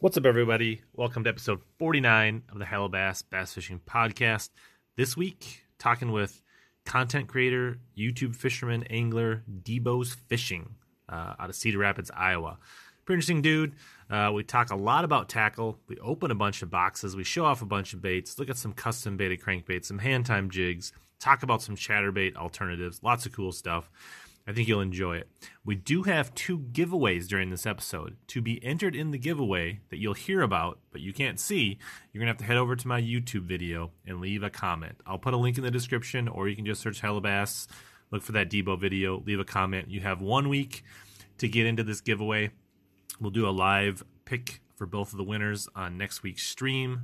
What's up, everybody? Welcome to episode 49 of the Hellabass Bass Fishing Podcast. This week, talking with content creator, YouTube fisherman, angler, Debo's Fishing uh, out of Cedar Rapids, Iowa. Pretty interesting dude. Uh, we talk a lot about tackle. We open a bunch of boxes. We show off a bunch of baits. Look at some custom baited crankbaits, some hand time jigs. Talk about some chatterbait alternatives. Lots of cool stuff. I think you'll enjoy it. We do have two giveaways during this episode. To be entered in the giveaway that you'll hear about, but you can't see, you're going to have to head over to my YouTube video and leave a comment. I'll put a link in the description, or you can just search Hellabass, look for that Debo video, leave a comment. You have one week to get into this giveaway. We'll do a live pick for both of the winners on next week's stream.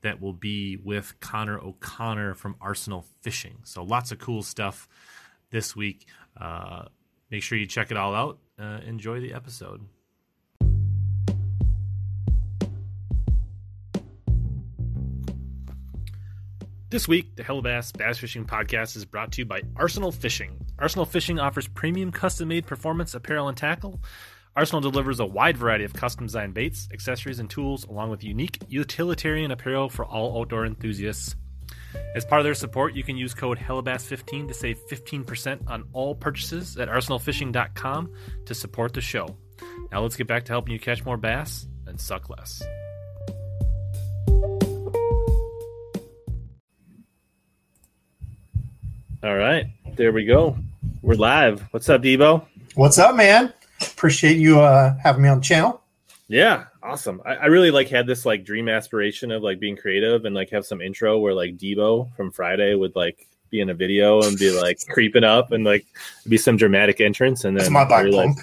That will be with Connor O'Connor from Arsenal Fishing. So lots of cool stuff this week. Uh, make sure you check it all out. Uh, enjoy the episode. This week, the Hellabass Bass Fishing Podcast is brought to you by Arsenal Fishing. Arsenal Fishing offers premium custom made performance apparel and tackle. Arsenal delivers a wide variety of custom designed baits, accessories, and tools, along with unique utilitarian apparel for all outdoor enthusiasts. As part of their support, you can use code HELLABASS15 to save 15% on all purchases at arsenalfishing.com to support the show. Now let's get back to helping you catch more bass and suck less. All right, there we go. We're live. What's up, Debo? What's up, man? Appreciate you uh, having me on the channel. Yeah, awesome. I, I, really like had this like dream aspiration of like being creative and like have some intro where like Debo from Friday would like be in a video and be like creeping up and like be some dramatic entrance and then That's my back realized,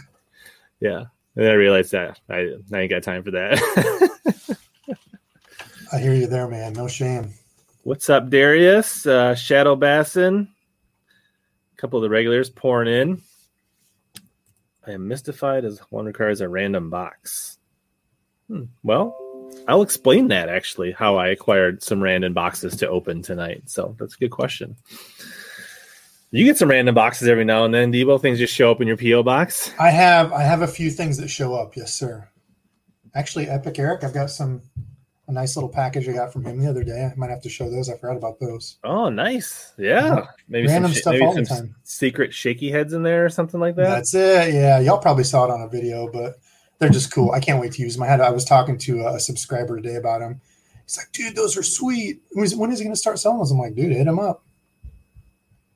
yeah. And then I realized that I, I ain't got time for that. I hear you there, man. No shame. What's up, Darius? Uh, Shadow Bassin. A couple of the regulars pouring in. I am mystified as one requires a random box. Hmm. Well, I'll explain that actually, how I acquired some random boxes to open tonight. So that's a good question. You get some random boxes every now and then, Debo. Things just show up in your PO box. I have I have a few things that show up, yes, sir. Actually, Epic Eric, I've got some a nice little package I got from him the other day. I might have to show those. I forgot about those. Oh, nice. Yeah. Maybe Random some, stuff maybe all the time. secret shaky heads in there or something like that. That's it. Yeah, y'all probably saw it on a video, but they're just cool. I can't wait to use them. I had I was talking to a subscriber today about them. He's like, dude, those are sweet. When is, when is he going to start selling those? I'm like, dude, hit him up.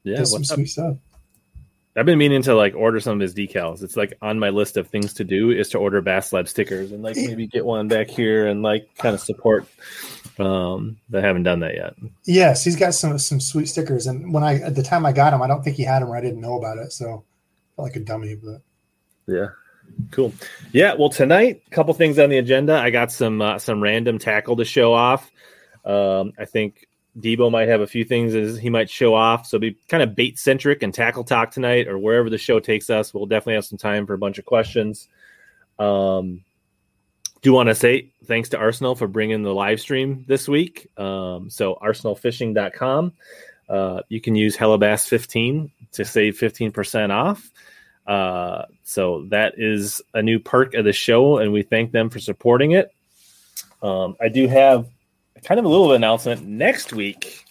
yeah. Some up? sweet stuff. I've been meaning to like order some of his decals. It's like on my list of things to do is to order Bass Lab stickers and like maybe get one back here and like kind of support. Um, but I haven't done that yet. Yes, he's got some some sweet stickers. And when I at the time I got him, I don't think he had them or I didn't know about it. So I felt like a dummy, but Yeah, cool. Yeah, well tonight, a couple things on the agenda. I got some uh, some random tackle to show off. Um, I think Debo might have a few things as he might show off. So be kind of bait centric and tackle talk tonight, or wherever the show takes us. We'll definitely have some time for a bunch of questions. Um, do want to say thanks to Arsenal for bringing the live stream this week. Um, so arsenalfishing.com. Uh, you can use Hellabass15 to save 15% off. Uh, so that is a new perk of the show, and we thank them for supporting it. Um, I do have kind of a little announcement next week.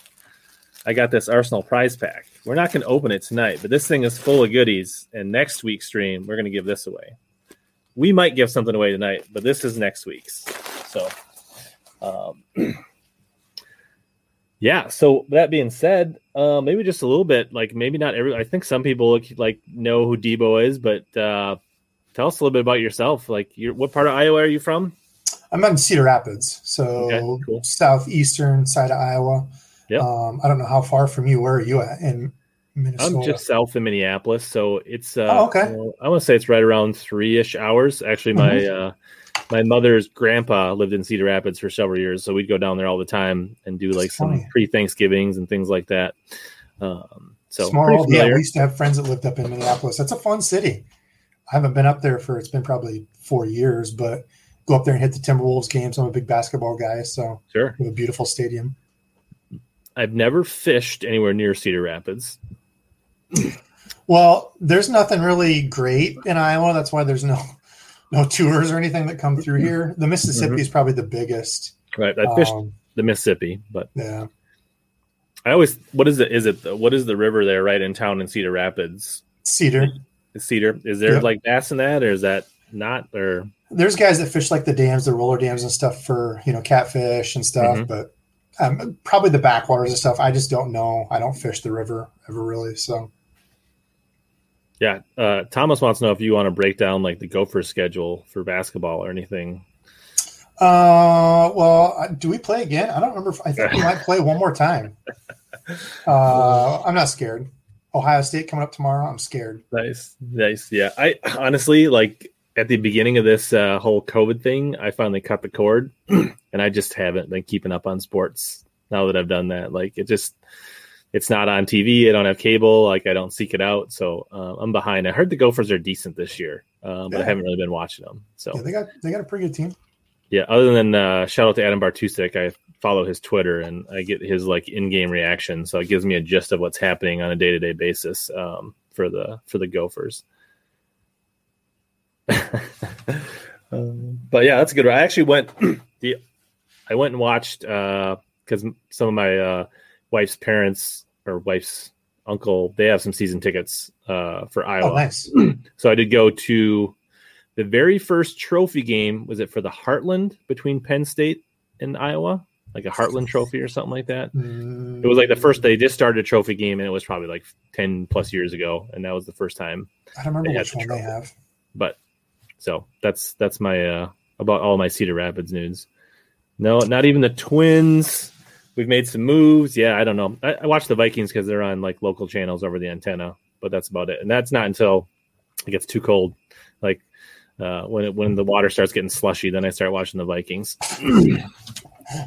I got this Arsenal prize pack. We're not going to open it tonight, but this thing is full of goodies. And next week's stream, we're going to give this away. We might give something away tonight, but this is next week's. So, um, yeah. So that being said, uh, maybe just a little bit, like maybe not every. I think some people look, like know who Debo is, but uh, tell us a little bit about yourself. Like, what part of Iowa are you from? I'm in Cedar Rapids, so Okay, cool. southeastern side of Iowa. Yep. Um, I don't know how far from you. Where are you at in Minnesota? I'm just south of Minneapolis, so it's uh, Oh, okay. I want to say it's right around three ish hours. Actually, my Mhm. My mother's grandpa lived in Cedar Rapids for several years, so we'd go down there all the time and do like some pre Thanksgivings and things like that. Um, so Small. Yeah, we used to have friends that lived up in Minneapolis. That's a fun city. I haven't been up there for it's been probably four years, but go up there and hit the Timberwolves games. I'm a big basketball guy, so sure. we have a beautiful stadium. I've never fished anywhere near Cedar Rapids. Well, there's nothing really great in Iowa. That's why there's no no tours or anything that come through here. The Mississippi Mhm. is probably the biggest. Right. I fished Um, the Mississippi, but yeah, I always what is it? Is it what is the river there right in town in Cedar Rapids? Cedar. Cedar. Is there Yep. like bass in that, or is that not? Or There's guys that fish like the dams, the roller dams and stuff for you know catfish and stuff, Mhm. but um, probably the backwaters and stuff. I just don't know. I don't fish the river ever really. So yeah, uh, Thomas wants to know if you want to break down like the Gopher schedule for basketball or anything. Uh, well, uh, do we play again? I don't remember. If, I think we might play one more time. Uh, I'm not scared. Ohio State coming up tomorrow. I'm scared. Nice, nice. Yeah, I honestly like at the beginning of this uh, whole COVID thing, I finally cut the cord, and I just haven't been keeping up on sports now that I've done that. Like it just, it's not on TV. I don't have cable. Like I don't seek it out, so uh, I'm behind. I heard the Gophers are decent this year, uh, but I haven't really been watching them. So Yeah, they got they got a pretty good team. yeah, other than uh, shout out to Adam Bartusik, I follow his Twitter and I get his like in-game reaction, so it gives me a gist of what's happening on a day-to-day basis um, for the for the Gophers. um, but yeah, that's a good. one. I actually went the I went and watched because some of my uh, wife's parents or wife's uncle they have some season tickets uh, for Iowa. Oh, nice. So I did go to the very first trophy game. Was it for the Heartland between Penn State and Iowa? Like a Heartland trophy or something like that. Mm, It was like the first they just started a trophy game, and it was probably like ten plus years ago, and that was the first time. I don't remember which the one they have. But so that's that's my uh about all my Cedar Rapids news. No, not even the Twins. We've made some moves. Yeah, I don't know. I, I watch the Vikings because they're on like local channels over the antenna, but that's about it. And that's not until it gets too cold, like uh, when it, when the water starts getting slushy. Then I start watching the Vikings.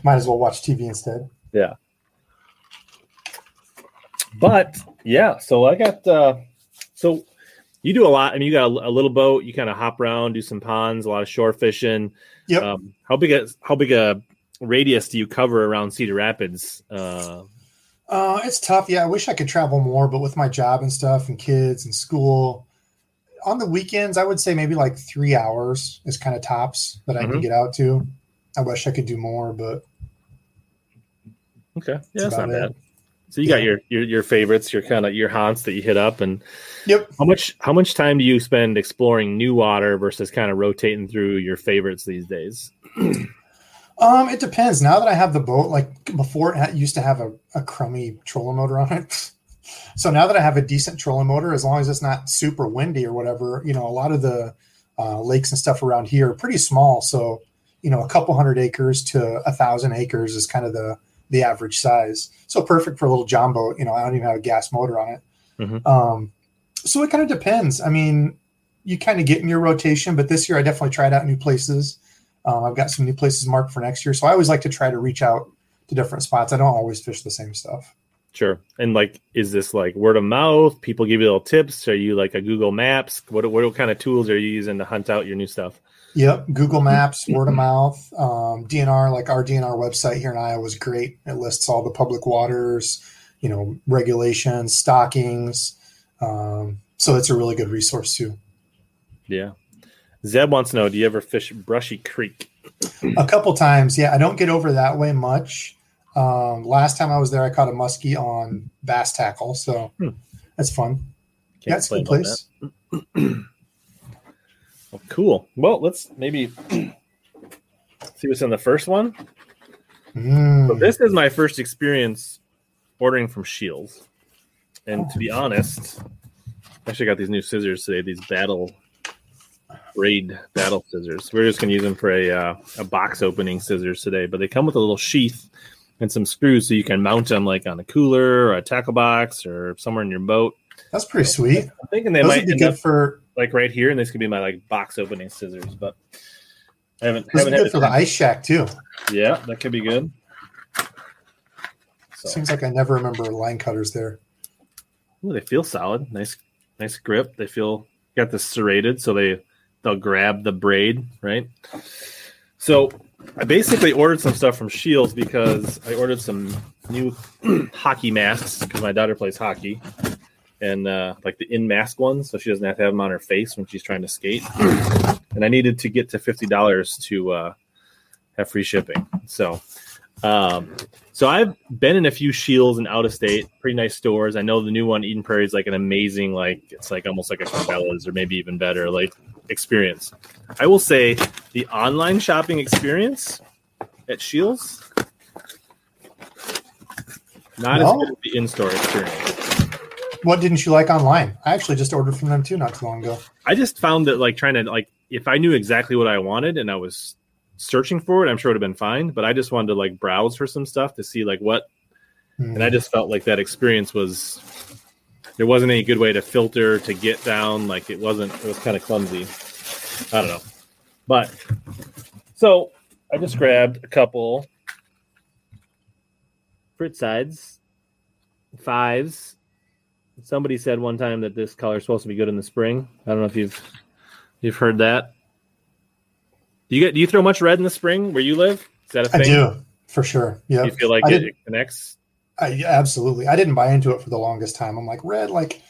Might as well watch TV instead. Yeah. But yeah, so I got uh so you do a lot. I mean, you got a, a little boat. You kind of hop around, do some ponds, a lot of shore fishing. Yep. Um, how big a how big a radius do you cover around Cedar Rapids? Uh, Uh, it's tough. Yeah, I wish I could travel more, but with my job and stuff and kids and school, on the weekends, I would say maybe like three hours is kind of tops that I Mhm. can get out to. I wish I could do more, but okay, yeah, That's that's not it. bad. So you got your your your favorites, your kind of your haunts that you hit up, and yep. how much how much time do you spend exploring new water versus kind of rotating through your favorites these days? Um, it depends. Now that I have the boat, like before, it used to have a, a crummy trolling motor on it. So now that I have a decent trolling motor, as long as it's not super windy or whatever, you know, a lot of the uh, lakes and stuff around here are pretty small. So, you know, a couple hundred acres to a thousand acres is kind of the the average size. So perfect for a little john boat. You know, I don't even have a gas motor on it. Mhm. Um, so it kind of depends. I mean, you kind of get in your rotation, but this year I definitely tried out new places. Um, I've got some new places marked for next year, so I always like to try to reach out to different spots. I don't always fish the same stuff. Sure. And like, is this like word of mouth? People give you little tips? Are you like a Google Maps? What what kind of tools are you using to hunt out your new stuff? Yep, Google Maps, word of mouth, um, DNR. Like our DNR website here in Iowa is great. It lists all the public waters, you know, regulations, stockings. Um, so it's a really good resource too. Yeah. Zeb wants to know: Do you ever fish Brushy Creek? A couple times, yeah. I don't get over that way much. Um, last time I was there, I caught a muskie on bass tackle, so Hmm. that's fun. yeah, it's a good place. Well, cool. Well, let's maybe see what's in the first one. Mm. So this is my first experience ordering from Scheels, and to be honest, I actually got these new scissors today. These battle braid battle scissors. We're just gonna use them for a uh, a box opening scissors today, but they come with a little sheath and some screws, so you can mount them like on a cooler or a tackle box or somewhere in your boat. That's pretty sweet. I'm thinking they Those might be good up for like right here, and this could be my like box opening scissors, but. I haven't, those haven't good for the ice shack too. Yeah, that could be good. So. Seems like I never remember line cutters there. Ooh, they feel solid. Nice, nice grip. They feel got this serrated, so they they'll grab the braid right. So I basically ordered some stuff from Scheels because I ordered some new hockey masks because my daughter plays hockey, and uh, like the in mask ones, so she doesn't have to have them on her face when she's trying to skate. and I needed to get to fifty dollars to uh, have free shipping. So, um, so I've been in a few Scheels and out of state, pretty nice stores. I know the new one, Eden Prairie, is like an amazing, like it's like almost like a Cabela's or maybe even better, like experience. I will say the online shopping experience at Scheels not No? as good as the in-store experience. What didn't you like online? I actually just ordered from them too not too long ago. I just found that like trying to like if I knew exactly what I wanted and I was searching for it, I'm sure it would have been fine. But I just wanted to like browse for some stuff to see like what, Hmm. and I just felt like that experience was there wasn't any good way to filter to get down. Like it wasn't. It was kind of clumsy. I don't know, but so I just grabbed a couple Frittsides, fives. Somebody said one time that this color is supposed to be good in the spring. I don't know if you've you've heard that. Do you get do you throw much red in the spring where you live? Is that a thing? I do for sure. Yeah, You feel like it, it connects? I, absolutely. I didn't buy into it for the longest time. I'm like red, like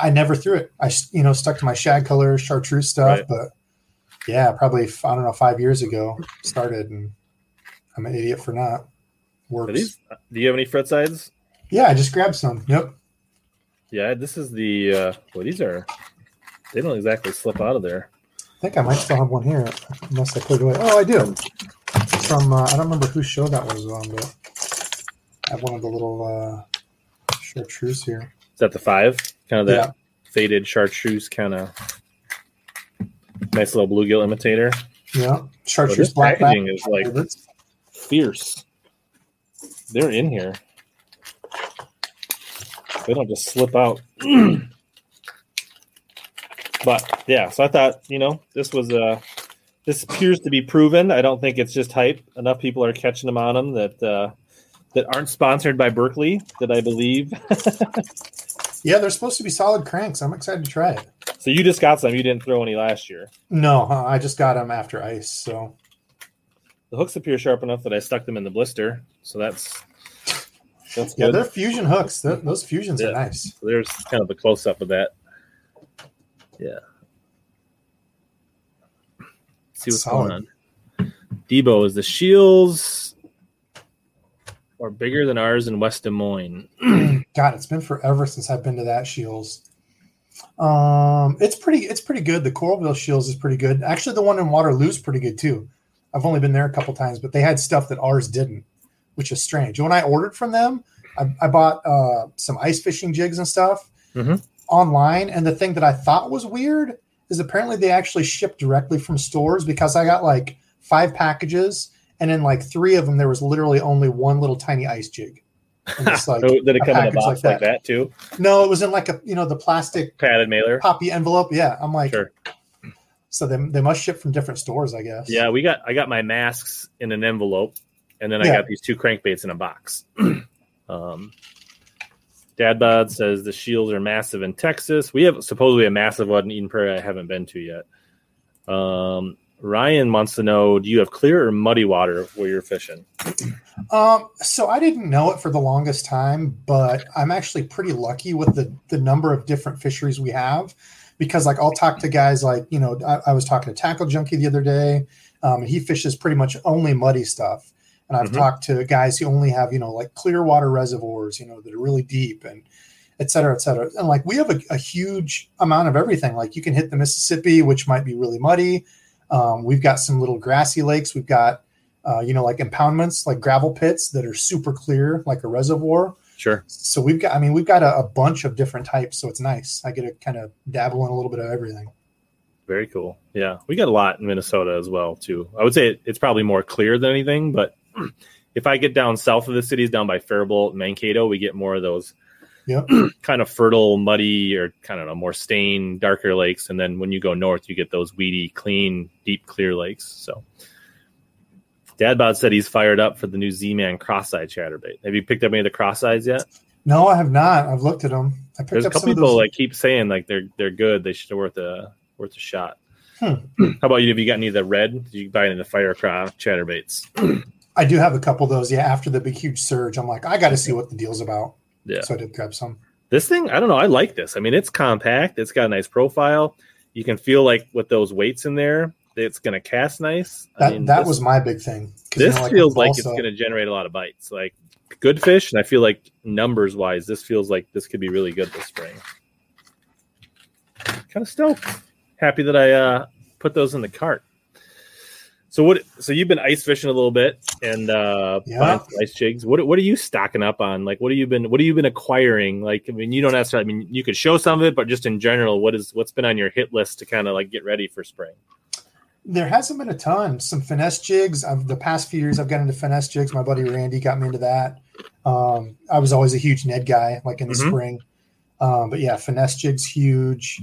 I never threw it. I you know stuck to my shag color chartreuse stuff, Right. but yeah, probably I don't know five years ago started, and I'm an idiot for not. Works. these, do you have any Frittsides? Yeah, I just grabbed some. Yep. Yeah, this is the uh well these are they don't exactly slip out of there. I think I might still have one here, unless I put it away. Oh, I do. From uh, I don't remember whose show that was on, but I have one of the little uh, chartreuse here. Is that the five? Kind of that Yeah. faded chartreuse kind of nice little bluegill imitator. Yeah, chartreuse black back. packaging is like fierce. They're in here. They don't just slip out. but yeah, so I thought, you know, this was uh this appears to be proven. I don't think it's just hype. Enough people are catching them on them that uh that aren't sponsored by Berkley that I believe. Yeah, they're supposed to be solid cranks. I'm excited to try it. so you just got some. You didn't throw any last year. No, uh, I just got them after ice. So The hooks appear sharp enough that I stuck them in the blister. So that's that's yeah, good. they're fusion hooks. Th those fusions Yeah. are nice. So there's kind of a close up of that. Yeah. see what's Solid. going on. Debo is the Scheels are bigger than ours in West Des Moines. God, it's been forever since I've been to that Scheels. Um, it's pretty. It's pretty good. The Coralville Scheels is pretty good. Actually, the one in Waterloo is pretty good too. I've only been there a couple times, but they had stuff that ours didn't, which is strange. When I ordered from them, I, I bought uh, some ice fishing jigs and stuff Mhm. online. And the thing that I thought was weird is apparently they actually ship directly from stores because I got like five packages, and in like three of them there was literally only one little tiny ice jig. It's like So did it a come in a box like like that. that. too? no, it was in like a you know the plastic Padded mailer. poppy envelope. Yeah, I'm like, Sure. so they they must ship from different stores, I guess. Yeah, we got I got my masks in an envelope, and then I Yeah. got these two crankbaits in a box. um, Dad Bod says the Scheels are massive in Texas. We have supposedly a massive one in Eden Prairie I haven't been to yet. Um, Ryan wants to know: Do you have clear or muddy water where you're fishing? Um, so I didn't know it for the longest time, but I'm actually pretty lucky with the the number of different fisheries we have, because like I'll talk to guys like you know I, I was talking to Tackle Junkie the other day, um, and he fishes pretty much only muddy stuff, and I've Mhm. talked to guys who only have you know like clear water reservoirs, you know that are really deep and et cetera, et cetera. And like we have a, a huge amount of everything. Like you can hit the Mississippi, which might be really muddy. Um, we've got some little grassy lakes. We've got uh, you know, like impoundments, like gravel pits that are super clear, like a reservoir. Sure. So we've got, I mean, we've got a, a bunch of different types. So it's nice. I get to kind of dabble in a little bit of everything. Very cool. Yeah, we got a lot in Minnesota as well too. I would say it, it's probably more clear than anything, but if I get down south of the cities, down by Faribault, Mankato, we get more of those Yep. kind of fertile, muddy, or kind of more stained, darker lakes. And then when you go north, you get those weedy, clean, deep, clear lakes. So, Dadbot said he's fired up for the new Z-Man cross-eyed chatterbait. Have you picked up any of the cross-eyes yet? No, I have not. I've looked at them. I picked There's a couple people those. like keep saying like they're they're good. They should worth a worth a shot. Hmm. How about you? Have you got any of the red? Did you buy any of the Firecraft chatterbaits? I do have a couple of those. Yeah. After the big, huge surge, I'm like, I got to see what the deal's about. Yeah. So I did grab some. This thing, I don't know. I like this. I mean, it's compact. It's got a nice profile. you can feel like with those weights in there, it's going to cast nice. That, I mean, that this, was my big thing. This you know, like feels like it's going to generate a lot of bites. Like good fish, and I feel like numbers wise, this feels like this could be really good this spring. Kind of stoked. Happy that I uh, put those in the cart. So what? So you've been ice fishing a little bit and uh, yeah. ice jigs. What What are you stocking up on? Like, what have you been What have you been acquiring? Like, I mean, you don't necessarily. I mean, you could show some of it, but just in general, what is what's been on your hit list to kind of like get ready for spring? There hasn't been a ton. Some finesse jigs. I've, the past few years, I've gotten into finesse jigs. My buddy Randy got me into that. Um, I was always a huge Ned guy, like in the mm-hmm. spring. Um, but yeah, finesse jigs huge.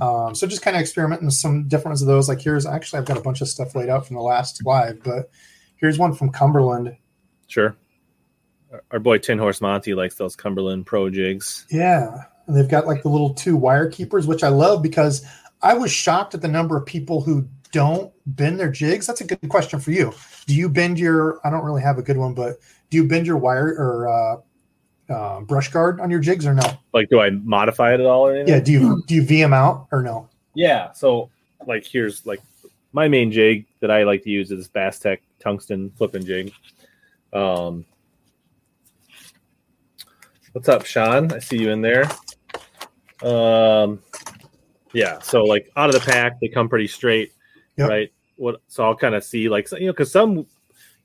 Um, so just kind of experimenting with some different ones of those. Like here's actually I've got a bunch of stuff laid out from the last live, but here's one from Cumberland. Sure. Our boy Tin Horse Monty likes those Cumberland Pro jigs. Yeah. And they've got like the little two wire keepers, which I love because I was shocked at the number of people who don't bend their jigs. That's a good question for you. Do you bend your I don't really have a good one, but do you bend your wire or uh, uh, brush guard on your jigs or no? Like, do I modify it at all or anything? Yeah. Do you do you V them out or no? Yeah. So, like, here's like my main jig that I like to use is this Tech tungsten flipping jig. Um, what's up, Sean? I see you in there. Um, yeah. So, like, out of the pack, they come pretty straight, yep. right? What? So I'll kind of see like you know because some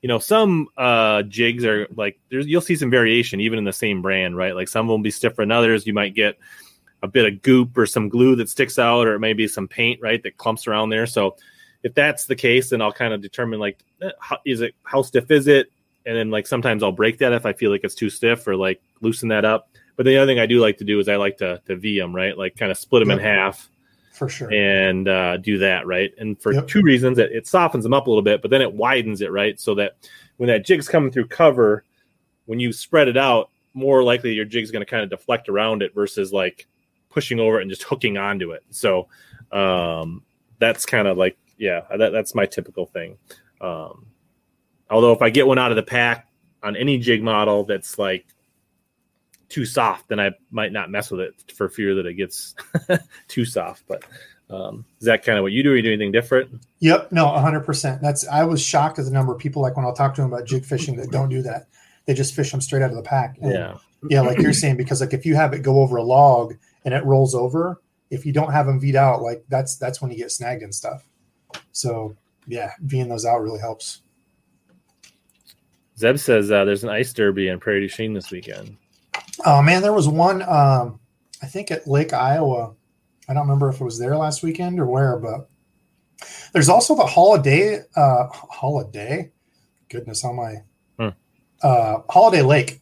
you know, some uh, jigs are like there's you'll see some variation even in the same brand, right? Like some will be stiffer than others. You might get a bit of goop or some glue that sticks out, or maybe some paint, right, that clumps around there. So if that's the case, then I'll kind of determine like, eh, how, is it how stiff is it, and then like sometimes I'll break that if I feel like it's too stiff or like loosen that up. But the other thing I do like to do is I like to to V them, right, like kind of split them yep. in half for sure. and uh, do that right? And for yep. two reasons it, it softens them up a little bit but then it widens it right? So that when that jig's coming through cover when you spread it out more likely your jig's going to kind of deflect around it versus like pushing over it and just hooking onto it. So um, that's kind of like yeah that, that's my typical thing. Um, although if i get one out of the pack on any jig model that's like too soft, then I might not mess with it for fear that it gets too soft. But um, is that kind of what you do? Are you doing anything different? Yep. No, hundred percent. That's, I was shocked at the number of people, like when I'll talk to them about jig fishing that don't do that. They just fish them straight out of the pack. And, yeah. Yeah. Like you're saying, because like if you have it go over a log and it rolls over, if you don't have them V'd out, like that's, that's when you get snagged and stuff. So yeah, V'ing those out really helps. Zeb says uh, there's an ice derby in Prairie du Chien this weekend. Oh man, there was one. Um, I think at Lake Iowa. I don't remember if it was there last weekend or where, but there's also the holiday. Uh, holiday. Goodness, on my hmm. uh, Holiday Lake.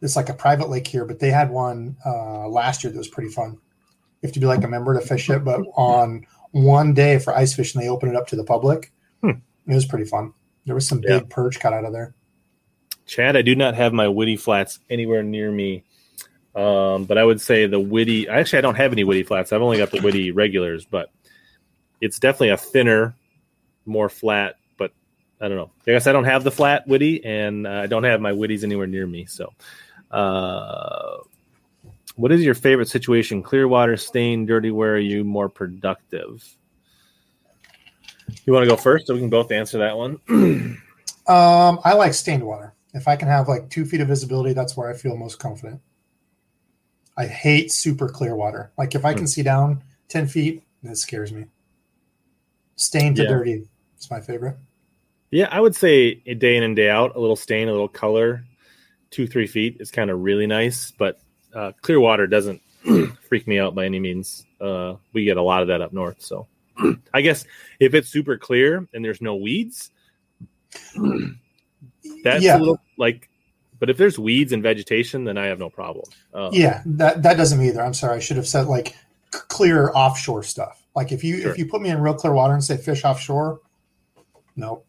It's like a private lake here, but they had one uh, last year that was pretty fun. You have to be like a member to fish it, but on one day for ice fishing, they open it up to the public. Hmm. It was pretty fun. There was some yeah. big perch caught out of there. Chad, I do not have my Witty flats anywhere near me. Um, but I would say the Witty, actually, I don't have any Witty flats. I've only got the Witty regulars, but it's definitely a thinner, more flat. But I don't know. I guess I don't have the flat Witty, and uh, I don't have my Witties anywhere near me. So, uh, what is your favorite situation? Clear water, stain, dirty. Where are you more productive? You want to go first, so we can both answer that one. um, I like stained water. If I can have like two feet of visibility, that's where I feel most confident. I hate super clear water. Like if I can hmm. see down 10 feet, that scares me. Stain to yeah. dirty is my favorite. Yeah, I would say day in and day out, a little stain, a little color, two, three feet is kind of really nice. But uh, clear water doesn't freak me out by any means. Uh, we get a lot of that up north. So I guess if it's super clear and there's no weeds, that's yeah. a little like but if there's weeds and vegetation then i have no problem. Um, yeah that that doesn't either. I'm sorry. I should have said like clear offshore stuff. Like if you sure. if you put me in real clear water and say fish offshore no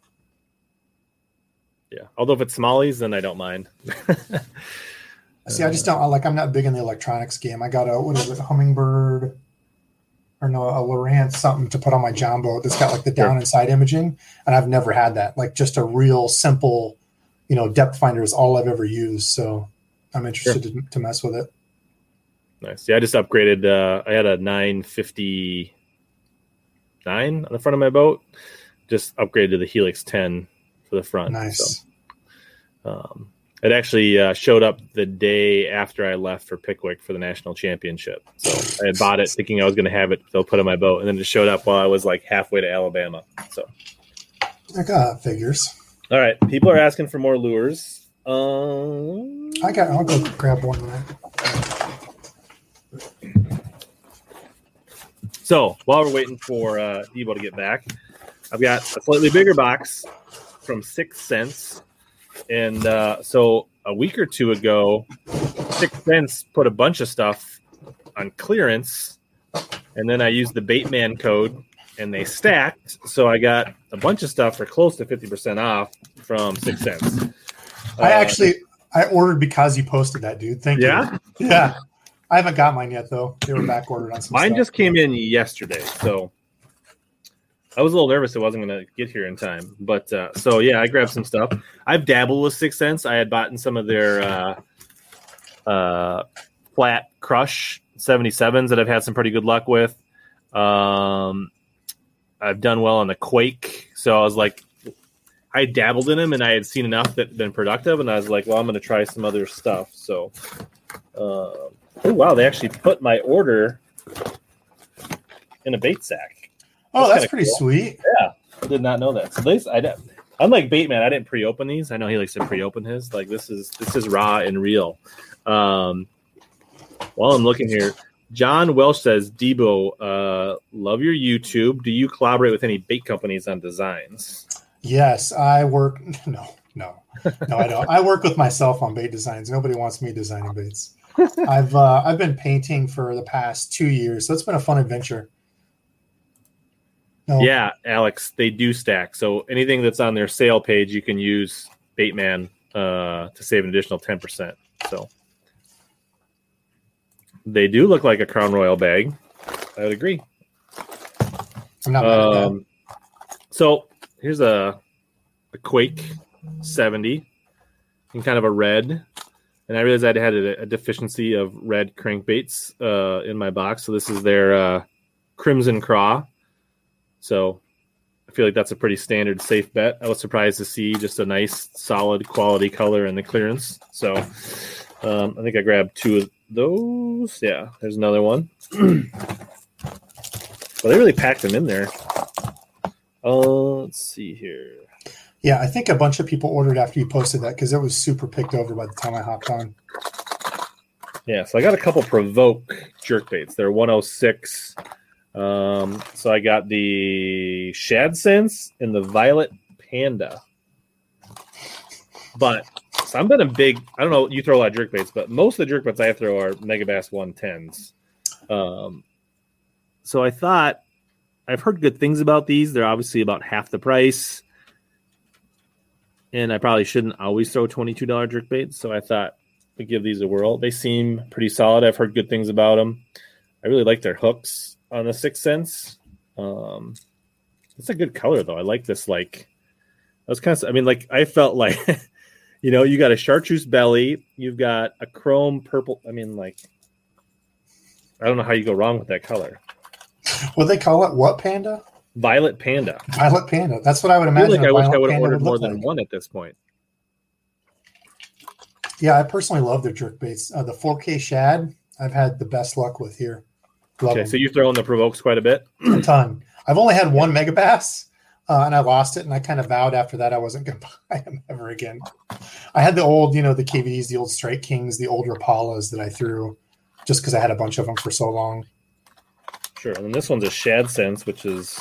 yeah. Although if it's smallies then i don't mind. See i just don't like i'm not big in the electronics game. I got a what is it humminbird or no, a Lowrance something to put on my John boat that's got like the down and side imaging, and I've never had that. Like just a real simple you know, depth finder is all I've ever used. So I'm interested sure. to, to, mess with it. Nice. Yeah, I just upgraded. Uh, I had a 950 nine on the front of my boat. Just upgraded to the Helix 10 for the front. Nice. So, um, it actually uh, showed up the day after I left for Pickwick for the national championship. So I had bought it thinking I was going to have it. They'll put on my boat, and then it showed up while I was like halfway to Alabama. So I got figures. All right, people are asking for more lures. Um, I got. I'll go grab one. So while we're waiting for uh, Debo to get back, I've got a slightly bigger box from Six Sense, and uh, so a week or two ago, Six Sense put a bunch of stuff on clearance, and then I used the Baitman code, and they stacked. So I got a bunch of stuff for close to fifty percent off from Six Sense. I Uh, actually I ordered because you posted that, dude. Thank Yeah? you. Yeah. Yeah. I haven't got mine yet though. They were back ordered on some. Mine stuff. just came in yesterday, so I was a little nervous it wasn't going to get here in time. But uh, so yeah, I grabbed some stuff. I've dabbled with Six Sense. I had bought in some of their uh, uh, flat crush 77s that I've had some pretty good luck with. Um, I've done well on the Quake, so I was like, I dabbled in them and I had seen enough that been productive, and I was like, well, I'm going to try some other stuff. So. Uh, Oh wow! They actually put my order in a bait sack. Oh, that's that's pretty cool. sweet. I did not know that. So these, I don't- unlike Baitman, I didn't pre-open these. I know he likes to pre-open his. Like this is this is raw and real. Um, while I'm looking here, John Welsh says, "Debo, uh, love your YouTube. Do you collaborate with any bait companies on designs?" Yes, I work. No, no, no, I don't. I work with myself on bait designs. Nobody wants me designing baits. I've uh, I've been painting for the past two years, so it's been a fun adventure. No, Yeah, Alex, they do stack. So anything that's on their sale page, you can use Baitman uh, to save an additional ten percent. So they do look like a Crown Royal bag. I would agree. I'm not mad at that. Um, so here's a, a Quake 70 in kind of a red. And I realized I had a, a deficiency of red crankbaits uh, in my box. So this is their uh, Crimson Craw. So I feel like that's a pretty standard safe bet. I was surprised to see just a nice, solid quality color in the clearance. So um, I think I grabbed two of those. Yeah, there's another one. Well, they really packed them in there. Uh, let's see here. Yeah, I think a bunch of people ordered after you posted that because it was super picked over by the time I hopped on. Yeah, so I got a couple provoke jerk baits. They're 106. Um, so I got the Shad Sense and the Violet Panda. But so I'm been a big. I don't know. You throw a lot of jerk baits, but most of the jerk baits I throw are Megabass 110s. Um, so I thought I've heard good things about these. They're obviously about half the price, and I probably shouldn't always throw $22 jerk baits. So I thought to give these a whirl. They seem pretty solid. I've heard good things about them. I really like their hooks on the Sixth Sense. Um, it's a good color though. I like this. Like, I was kind of. I mean, like I felt like, you know, you got a chartreuse belly. You've got a chrome purple. I mean, like, I don't know how you go wrong with that color. What they call it? What panda? Violet panda. Violet panda. That's what I would I imagine. like I wish I would have ordered would more than like. one at this point. Yeah, I personally love their jerk baits. Uh, the 4K shad, I've had the best luck with here. Love Okay, them. so you throw in the provokes quite a bit. a ton. I've only had one megabass, uh, and I lost it, and I kind of vowed after that I wasn't going to buy them ever again. I had the old, you know, the KVDs, the old Strike Kings, the old Rapalas that I threw, just because I had a bunch of them for so long. Sure. And this one's a shad sense, which is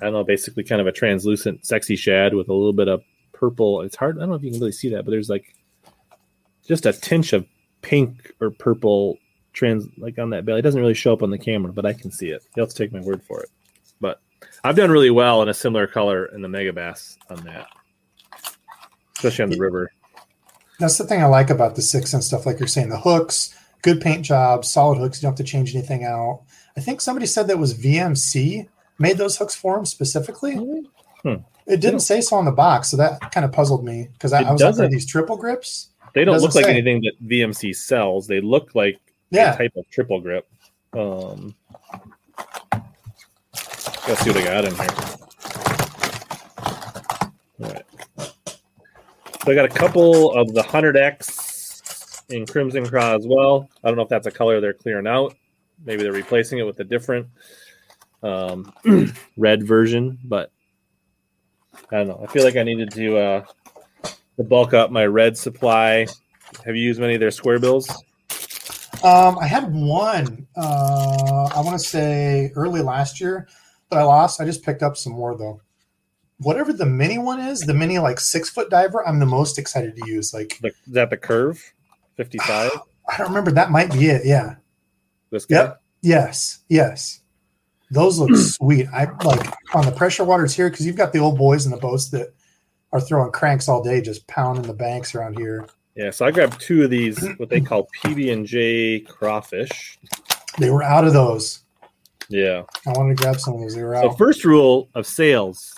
I don't know, basically kind of a translucent, sexy shad with a little bit of purple. It's hard. I don't know if you can really see that, but there's like just a tinge of pink or purple trans like on that belly. It doesn't really show up on the camera, but I can see it. You'll have to take my word for it. I've done really well in a similar color in the Megabass on that, especially on the river. That's the thing I like about the six and stuff, like you're saying, the hooks, good paint job, solid hooks. You don't have to change anything out. I think somebody said that was VMC made those hooks for them specifically. Hmm. It didn't say so on the box, so that kind of puzzled me because I, I was are doesn't. these triple grips? They don't look like say. anything that VMC sells. They look like Yeah, a type of triple grip. Um, Let's see what I got in here. All right. So I got a couple of the 100X in Crimson Craw as well. I don't know if that's a color they're clearing out. Maybe they're replacing it with a different um, red version, but I don't know. I feel like I needed to uh, to bulk up my red supply. Have you used many of their square bills? Um, I had one. Uh, I want to say early last year, I lost. I just picked up some more though. Whatever the mini one is, the mini like six foot diver, I'm the most excited to use. Like, The, is that the curve? 55? I don't remember. That might be it. Yeah. This guy? Yep. Yes. Yes. Those look sweet. I like on the pressure waters here because you've got the old boys in the boats that are throwing cranks all day, just pounding the banks around here. Yeah, so I grabbed two of these, what they call PB and J crawfish. They were out of those. Yeah. I wanted to grab some of those. They were out. first rule of sales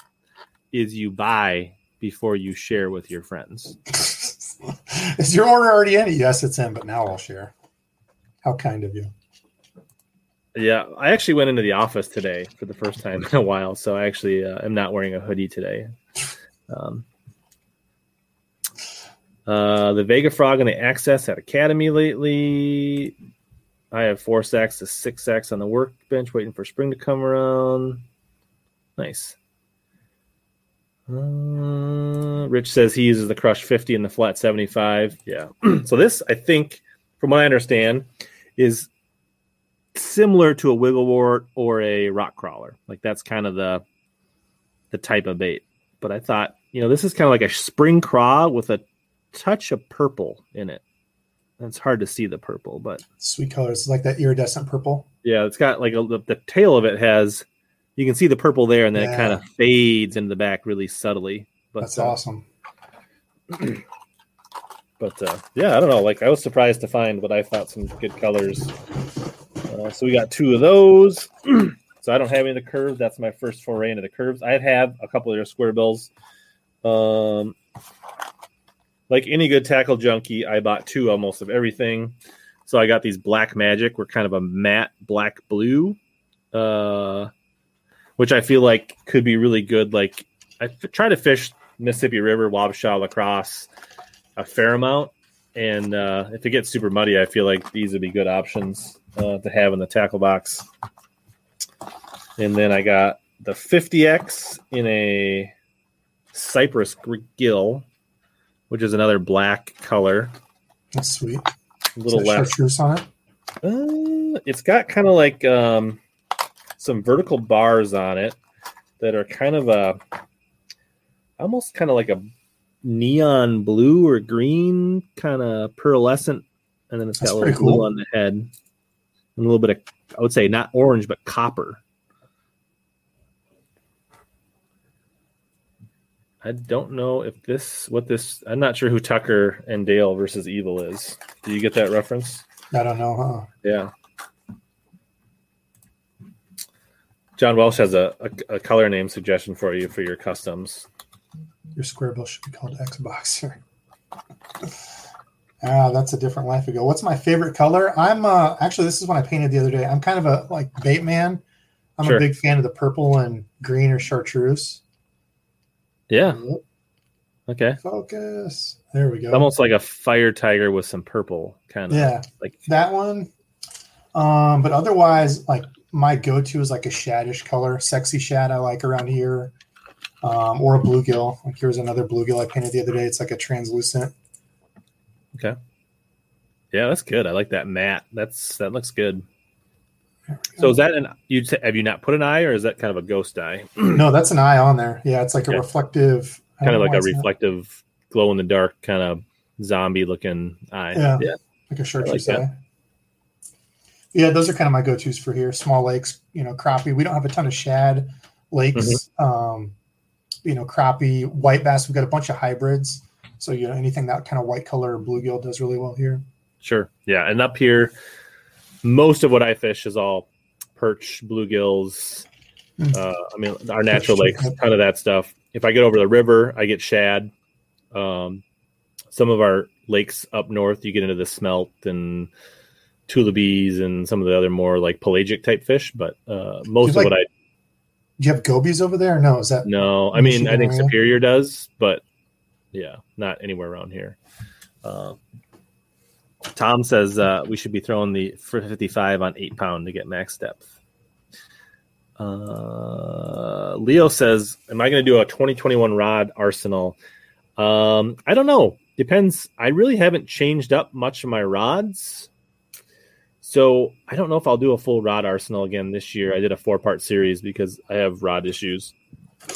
is you buy before you share with your friends. Is your order already in? Yes, it's in, but now I'll share. How kind of you. Yeah, I actually went into the office today for the first time in a while, so I actually uh, am not wearing a hoodie today. Um, uh, the Vega Frog and the Access at Academy lately. I have four sacks to six sacks on the workbench, waiting for spring to come around. Nice. Uh, Rich says he uses the Crush 50 and the Flat 75. Yeah. so this, I think, from what I understand, is similar to a Wiggle Wart or a rock crawler. Like that's kind of the the type of bait. But I thought, you know, this is kind of like a spring craw with a touch of purple in it. It's hard to see the purple, but Sweet colors. It's like that iridescent purple. yeah, it's got like a, the, tail of it has you can see the purple there, and then it kind of fades into the back really subtly. But That's uh, awesome. but uh, yeah, I don't know. Like I was surprised to find what I thought some good colors. Uh, so we got two of those. so I don't have any of the curves. That's my first foray into the curves. I have a couple of their square bills. Um, like any good tackle junkie, I bought two almost of everything. So I got these Black Magic, were kind of a matte black blue, uh, which I feel like could be really good. Like I f- try to fish Mississippi River, Wabasha, La Crosse a fair amount. And uh, if it gets super muddy, I feel like these would be good options uh, to have in the tackle box. And then I got the 50X in a Cypress gill, which is another black color. That's sweet. A little less. on it? Uh, it's got kind of like um, some vertical bars on it that are kind of a almost kind of like a neon blue or green, kind of pearlescent, and then it's got a little blue cool. on the head, and a little bit of I would say not orange but copper. I don't know if this what this I'm not sure who Tucker and Dale versus Evil is. Do you get that reference? I don't know, huh? Yeah. John Welsh has a, a, a color name suggestion for you for your customs. Your square bill should be called Xboxer. ah, that's a different life ago. What's my favorite color? I'm uh actually this is one I painted the other day. I'm kind of a like bait man. I'm Sure. a big fan of the purple and green or chartreuse. Yeah. Okay. Focus. There we go. Almost like a fire tiger with some purple kind of. Yeah. Like that one. Um, but otherwise, like my go-to is like a shaddish color, sexy shad I like around here, um, or a bluegill. Like here's another bluegill I painted the other day. It's like a translucent. Okay. Yeah, that's good. I like that matte. That's that looks good. There we So is that an you t- have you not put an eye or is that kind of a ghost eye? no, that's an eye on there. Yeah, it's like Okay. a reflective. Kind of like a it's not- reflective glow in the dark kind of zombie looking eye. Yeah. yeah. like a chartreuse that. eye. Yeah, those are kind of my go-tos for here. Small lakes, you know, crappie. We don't have a ton of shad lakes. Mm-hmm. Um, you know, crappie, white bass. We've got a bunch of hybrids. So you know, anything that kind of white color bluegill does really well here. Sure. Yeah. And up here, most of what I fish is all perch, bluegills. Mm. Uh, I mean, our natural lakes, yeah. ton of that stuff. If I get over the river, I get shad. Um, some of our lakes up north, you get into the smelt and tullibees and some of the other more like pelagic type fish. But uh, most of you what I Do you have gobies over there? No, is that No, I mean I think area? Superior does, but yeah, not anywhere around here. Uh, Tom says uh, we should be throwing the 55 on eight pound to get max depth. Uh, Leo says, "Am I going to do a 2021 rod arsenal?" Um, I don't know. Depends. I really haven't changed up much of my rods, so I don't know if I'll do a full rod arsenal again this year. I did a four part series because I have rod issues.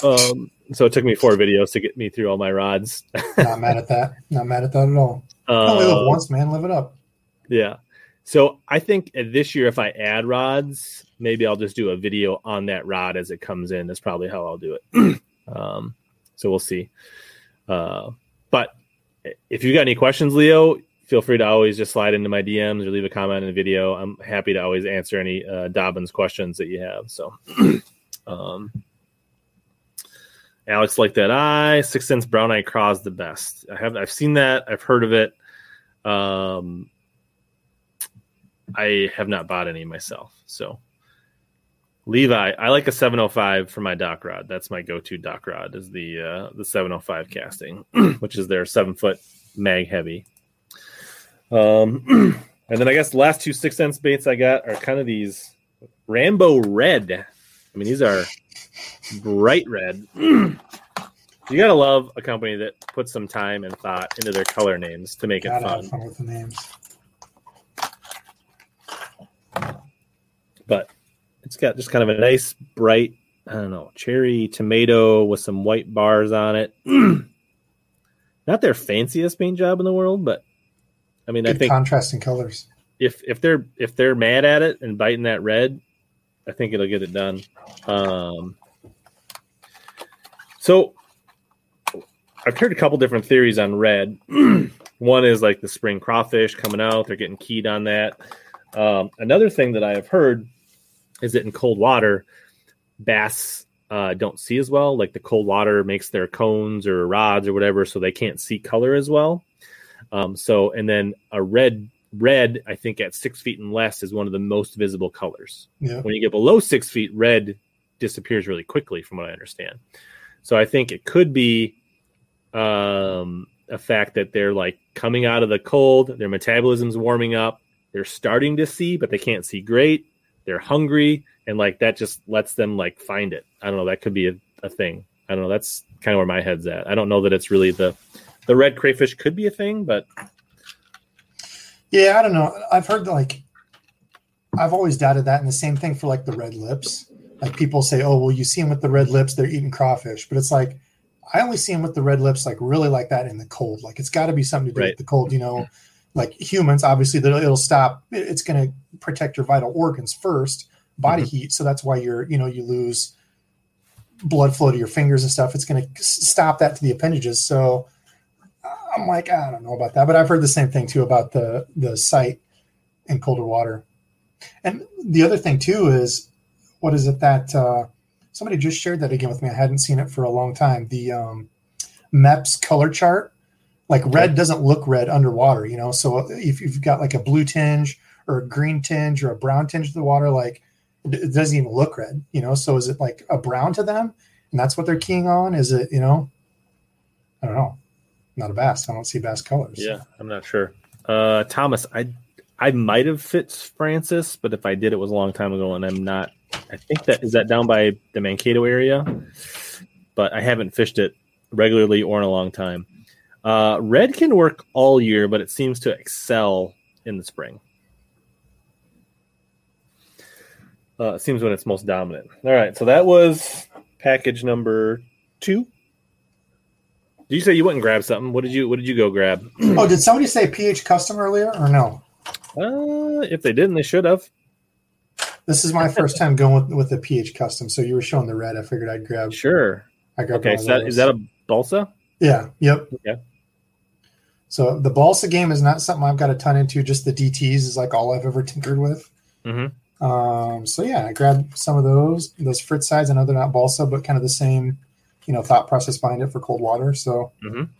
Um, so it took me four videos to get me through all my rods. not mad at that? Not mad at that at all. You only live Uh, once, man. Live it up. Yeah. So I think uh, this year, if I add rods, maybe I'll just do a video on that rod as it comes in. That's probably how I'll do it. um, so we'll see. Uh, but if you've got any questions, Leo, feel free to always just slide into my DMs or leave a comment in the video. I'm happy to always answer any uh, Dobyns questions that you have. So, um, Alex like that eye. Six Sense Brown Eye Craw's the best. I have I've seen that. I've heard of it. Um, I have not bought any myself. So Levi, I like a 705 for my dock rod. That's my go-to dock rod is the uh, the 705 casting, which is their seven foot mag heavy. Um, and then I guess the last two Six Sense baits I got are kind of these Rambo red. I mean, these are bright red. you gotta love a company that puts some time and thought into their color names to make it Gotta fun. have fun with the names. but it's got just kind of a nice bright i don't know cherry tomato with some white bars on it not their fanciest paint job in the world but i mean i think contrasting colors. if if they're if they're mad at it and biting that red i think it'll get it done um so i've heard a couple different theories on red. One is like the spring crawfish coming out they're getting keyed on that. Um, another thing that i have heard is that in cold water bass uh, don't see as well. Like the cold water makes their cones or rods or whatever so they can't see color as well. Um, so and then a red red i think at six feet and less is one of the most visible colors. Yeah. when you get below six feet red disappears really quickly from what i understand so i think it could be um, a fact that they're like coming out of the cold their metabolism's warming up they're starting to see but they can't see great they're hungry and like that just lets them like find it i don't know that could be a, a thing i don't know that's kind of where my head's at i don't know that it's really the the red crayfish could be a thing but Yeah, I don't know. I've heard like I've always doubted that, and the same thing for like the red lips. Like people say, "Oh, well, you see them with the red lips; they're eating crawfish," but it's like I only see them with the red lips, like really like that in the cold. Like it's got to be something to do Right. with the cold, you know. Like humans, obviously, it'll stop. It's going to protect your vital organs first, body Mhm. heat. So that's why you're, you know, you lose blood flow to your fingers and stuff. It's going to stop that to the appendages. So I'm like, I don't know about that, but I've heard the same thing too about the the sight in colder water. And the other thing too is, what is it that uh, somebody just shared that again with me? I hadn't seen it for a long time. The um, MEPS color chart, like red doesn't look red underwater, you know. So if you've got like a blue tinge or a green tinge or a brown tinge to the water, like it it doesn't even look red, you know. So is it like a brown to them, and that's what they're keying on? Is it, you know? I don't know. Not a bass. I don't see bass colors. Yeah, I'm not sure. Uh, Thomas, I I might have fit Francis, but if I did, it was a long time ago, and I'm not. I think that is that down by the Mankato area, but I haven't fished it regularly or in a long time. Uh, red can work all year, but it seems to excel in the spring. Uh, it seems when it's most dominant. All right, so that was package number two. Did you say you went and grabbed something? What did you What did you go grab? Oh, did somebody say PH custom earlier or no? Uh, if they didn't, they should have. This is my first time going with, with the PH custom. So you were showing the red. I figured I'd grab. Sure. I grabbed Okay, so that, is that a balsa? Yeah. Yep. Okay. So the balsa game is not something I've got a ton into. Just the DTS is like all I've ever tinkered with. Mm-hmm. Um, so yeah, I grabbed some of those. Those Frittsides. I know they're not balsa, but kind of the same, you know, thought process behind it for cold water. So Mhm.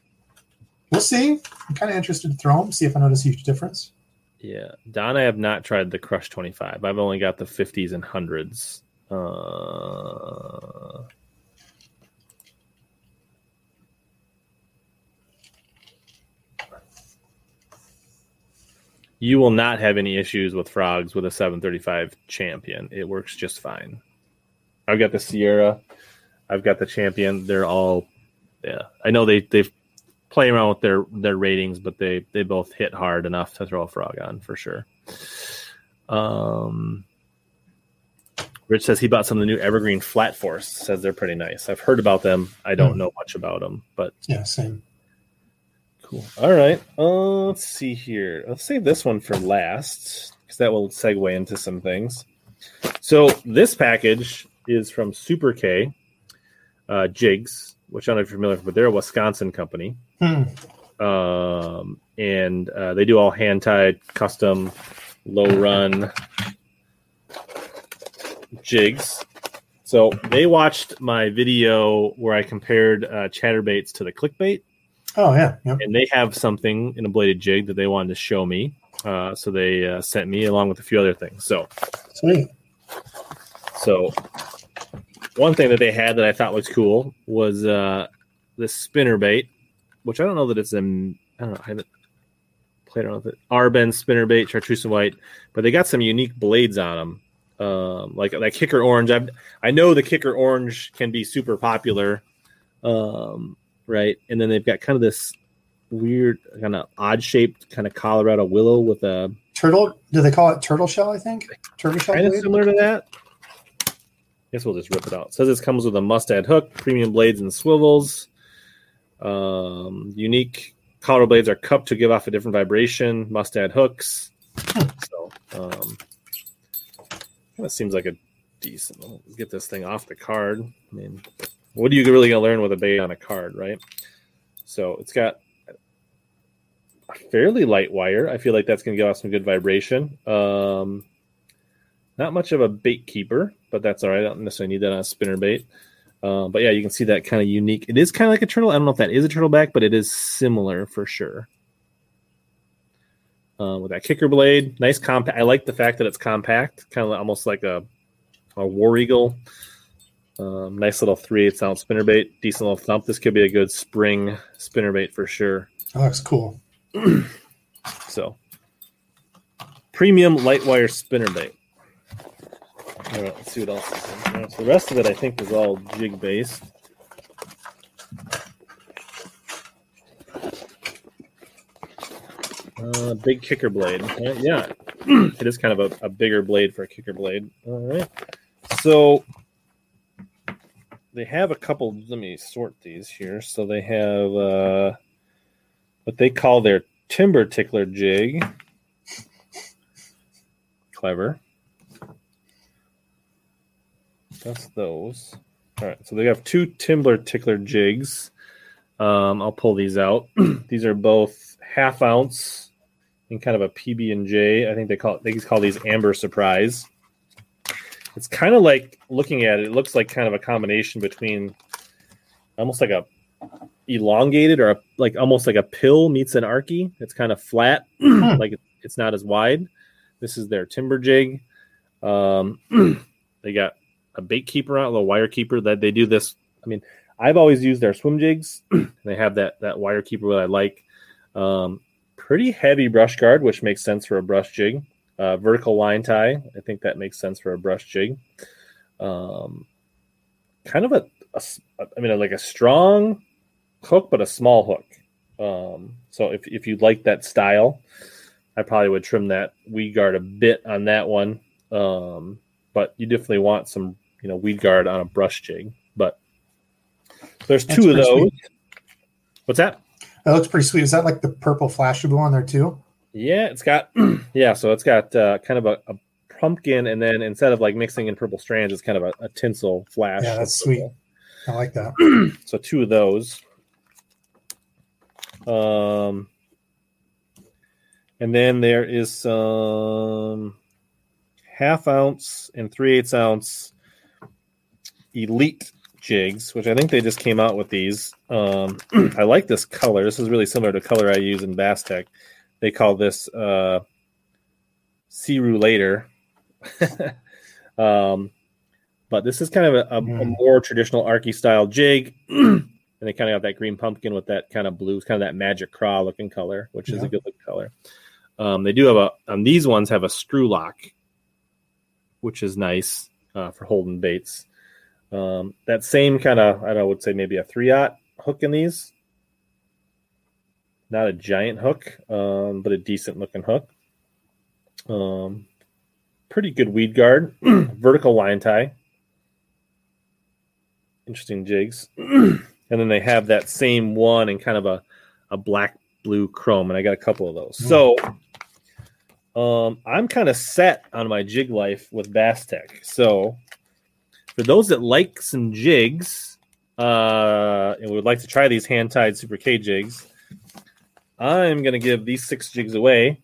we'll see. I'm kind of interested to throw them, see if I notice a huge difference. Yeah, Don, I have not tried the Crush 25. I've only got the 50s and hundreds. Uh, you will not have any issues with frogs with a 735 champion. It works just fine. I've got the Sierra. I've got the champion. They're all, yeah. I know they they play around with their their ratings, but they they both hit hard enough to throw a frog on for sure. Um, Rich says he bought some of the new Evergreen Flat Force. Says they're pretty nice. I've heard about them. I don't Hmm. know much about them, but Yeah, same. Cool. All right. Uh, let's see here. Let's save this one for last because that will segue into some things. So this package is from Super K uh, Jigs, which I don't know if you're familiar with, but they're a Wisconsin company, Hmm. um, and uh, they do all hand tied, custom, low run jigs. So they watched my video where I compared uh, chatterbaits to the clickbait Oh yeah. Yep. and they have something in a bladed jig that they wanted to show me. Uh, so they uh, sent me along with a few other things. So, Sweet. so one thing that they had that I thought was cool was uh, this spinner bait, which I don't know that it's an I don't know I haven't played around with it. Arben spinner bait, chartreuse and white, but they got some unique blades on them. Um, like that kicker orange. I I know the kicker orange can be super popular, um, right? And then they've got kind of this weird, kind of odd shaped, kind of Colorado willow with a Turtle. Do they call it turtle shell? I think turtle shell. kind of similar to that. Guess we'll just rip it out. It says it comes with a mustad hook, premium blades and swivels. Um, unique Colorado blades are cupped to give off a different vibration. Mustad hooks. So, um, kind of seems like a decent. Get this thing off the card. I mean, what are you really gonna learn with a bait on a card, right? So it's got a fairly light wire. I feel like that's gonna give off some good vibration. Um, not much of a bait keeper, but that's all right. I don't necessarily need that on a spinner bait. Uh, but yeah, you can see that kind of unique. It is kind of like a turtle. I don't know if that is a turtle back, but it is similar for sure. Uh, with that kicker blade, nice compact. I like the fact that it's compact, kind of almost like a a war eagle. Um, nice little three eighths ounce spinner bait, decent little thump. This could be a good spring spinner bait for sure. That looks cool. So, premium light wire spinner bait. All right, let's see what else. Is in here. So the rest of it, I think, is all jig based. Uh, big kicker blade. Yeah, it is kind of a, a bigger blade for a kicker blade. All right. So they have a couple. Let me sort these here. So they have uh, what they call their timber tickler jig. Clever. That's those. All right, so they have two Timber Tickler jigs. Um, I'll pull these out. these are both half ounce and kind of a PB and J. I think they call it, they call these Amber Surprise. It's kind of like looking at it. It looks like kind of a combination between almost like a elongated or a, like almost like a pill meets an arky. It's kind of flat, like it's not as wide. This is their timber jig. Um, they got a bait keeper a little wire keeper that they do this. I mean, I've always used their swim jigs. they have that that wire keeper that I like. Um, pretty heavy brush guard, which makes sense for a brush jig. Uh, vertical line tie, I think that makes sense for a brush jig. Um, kind of a, a I mean, like a strong hook, but a small hook. Um, so if if you like that style, I probably would trim that weed guard a bit on that one. Um, but you definitely want some, you know, weed guard on a brush jig. But there's That's two of those. sweet. What's that? That looks pretty sweet. Is that like the purple flash blue on there too? Yeah, it's got yeah, so it's got uh, kind of a, a pumpkin, and then instead of like mixing in purple strands, it's kind of a, a tinsel flash. Yeah, that's sweet. I like that. So two of those. Um, and then there is some half ounce and three eighths ounce elite jigs, which I think they just came out with these. Um, I like this color. This is really similar to color I use in Bass Tech. They call this uh, Sea later. um, but this is kind of a, a, a Mm. more traditional Arky style jig. and they kind of got that green pumpkin with that kind of blue, kind of that magic craw looking color, which is Yeah. a good looking color. Um, they do have a, um, these ones have a screw lock, which is nice uh, for holding baits. Um, that same kind of, I know, I would say maybe a three aught hook in these. Not a giant hook, um, but a decent looking hook. Um, pretty good weed guard, vertical line tie. Interesting jigs. and then they have that same one in kind of a, a black blue chrome, and I got a couple of those. So um, I'm kind of set on my jig life with Bass Tech. So for those that like some jigs uh, and would like to try these hand tied Super K jigs, I'm going to give these six jigs away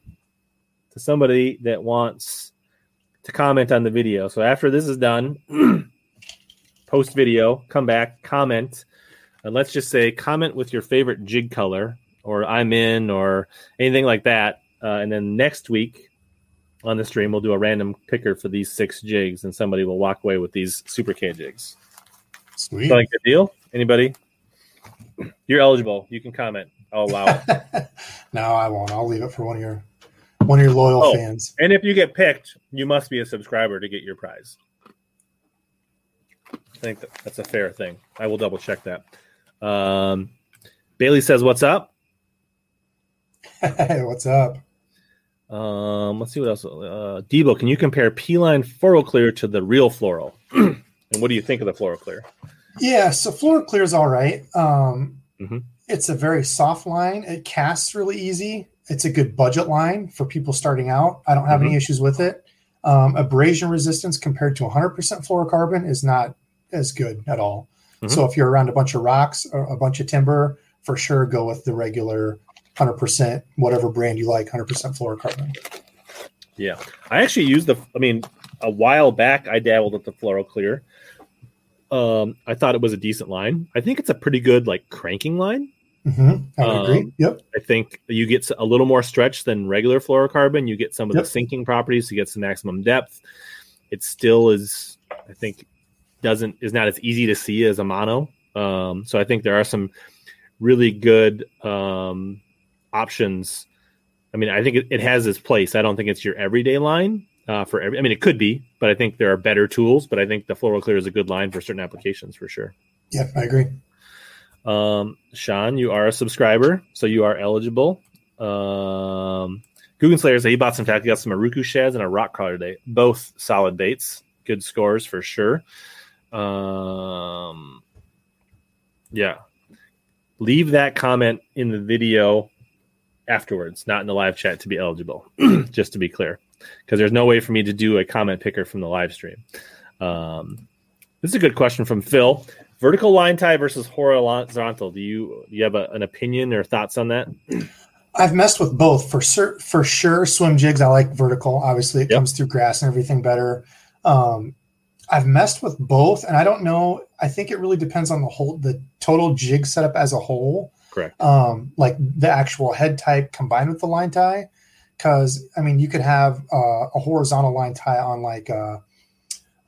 to somebody that wants to comment on the video. So after this is done, post video, come back, comment, and let's just say comment with your favorite jig color or I'm in or anything like that. Uh, and then next week on the stream, we'll do a random picker for these six jigs, and somebody will walk away with these Super K jigs. Sweet. Sound like a deal? Anybody? You're eligible. You can comment. I'll allow it. no, I won't. I'll leave it for one of your one of your loyal Oh. fans. and if you get picked, you must be a subscriber to get your prize. I think that, that's a fair thing. I will double check that. Um, Bailey says, "What's up?" Hey, what's up? Um, let's see what else. Uh, Debo, can you compare P-line FluoroClear to the real fluoro? and what do you think of the FluoroClear? Yeah, so clear is all right. Um, Mhm. It's a very soft line. It casts really easy. It's a good budget line for people starting out. I don't have any issues with it. Um, abrasion resistance compared to 100% fluorocarbon is not as good at all. Mhm. So if you're around a bunch of rocks or a bunch of timber, for sure go with the regular 100%, whatever brand you like, 100% fluorocarbon. Yeah, I actually used the. I mean, a while back, I dabbled with the FluoroClear. Um, I thought it was a decent line. I think it's a pretty good like cranking line. hmm I would agree. Um, Yep. I think you get a little more stretch than regular fluorocarbon. You get some of Yep. the sinking properties to get some maximum depth. It still is, I think, doesn't is not as easy to see as a mono. Um, so I think there are some really good um, options. I mean, I think it, it has its place. I don't think it's your everyday line uh, for every. I mean, it could be, but I think there are better tools. But I think the FluoroClear is a good line for certain applications for sure. Yep, I agree. Um, Sean, you are a subscriber, so you are eligible. Um, Googan Slayer said he bought some tackle, got some Aruku shads and a rock crawler today. Both solid baits, good scores for sure. Um, yeah, leave that comment in the video afterwards, not in the live chat to be eligible. just to be clear, because there's no way for me to do a comment picker from the live stream. Um, this is a good question from Phil vertical line tie versus horizontal do you do you have a, an opinion or thoughts on that I've messed with both for cer- for sure. Swim jigs, I like vertical. Obviously, it Yep. comes through grass and everything better. Um, I've messed with both, and I don't know. I think it really depends on the whole, the total jig setup as a whole. Correct Um, like the actual head type combined with the line tie, because I mean, you could have uh, a horizontal line tie on like a,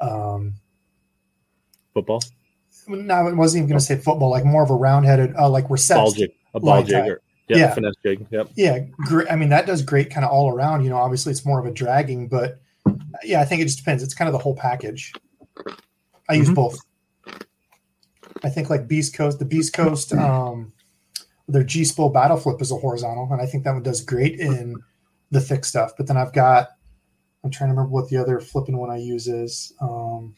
um, football no, I wasn't even going to say football, like more of a round-headed, uh, like ball recessed. jig a ball jig or yep, Yeah. finesse jig yep Yeah, great. I mean, that does great kind of all around. You know, obviously it's more of a dragging, but yeah, I think it just depends. It's kind of the whole package. I use Mhm. both. I think like Beast Coast, the Beast Coast, um, their G Spool Battle Flip is a horizontal, and I think that one does great in the thick stuff. But then I've got, I'm trying to remember what the other flipping one I use is. Um,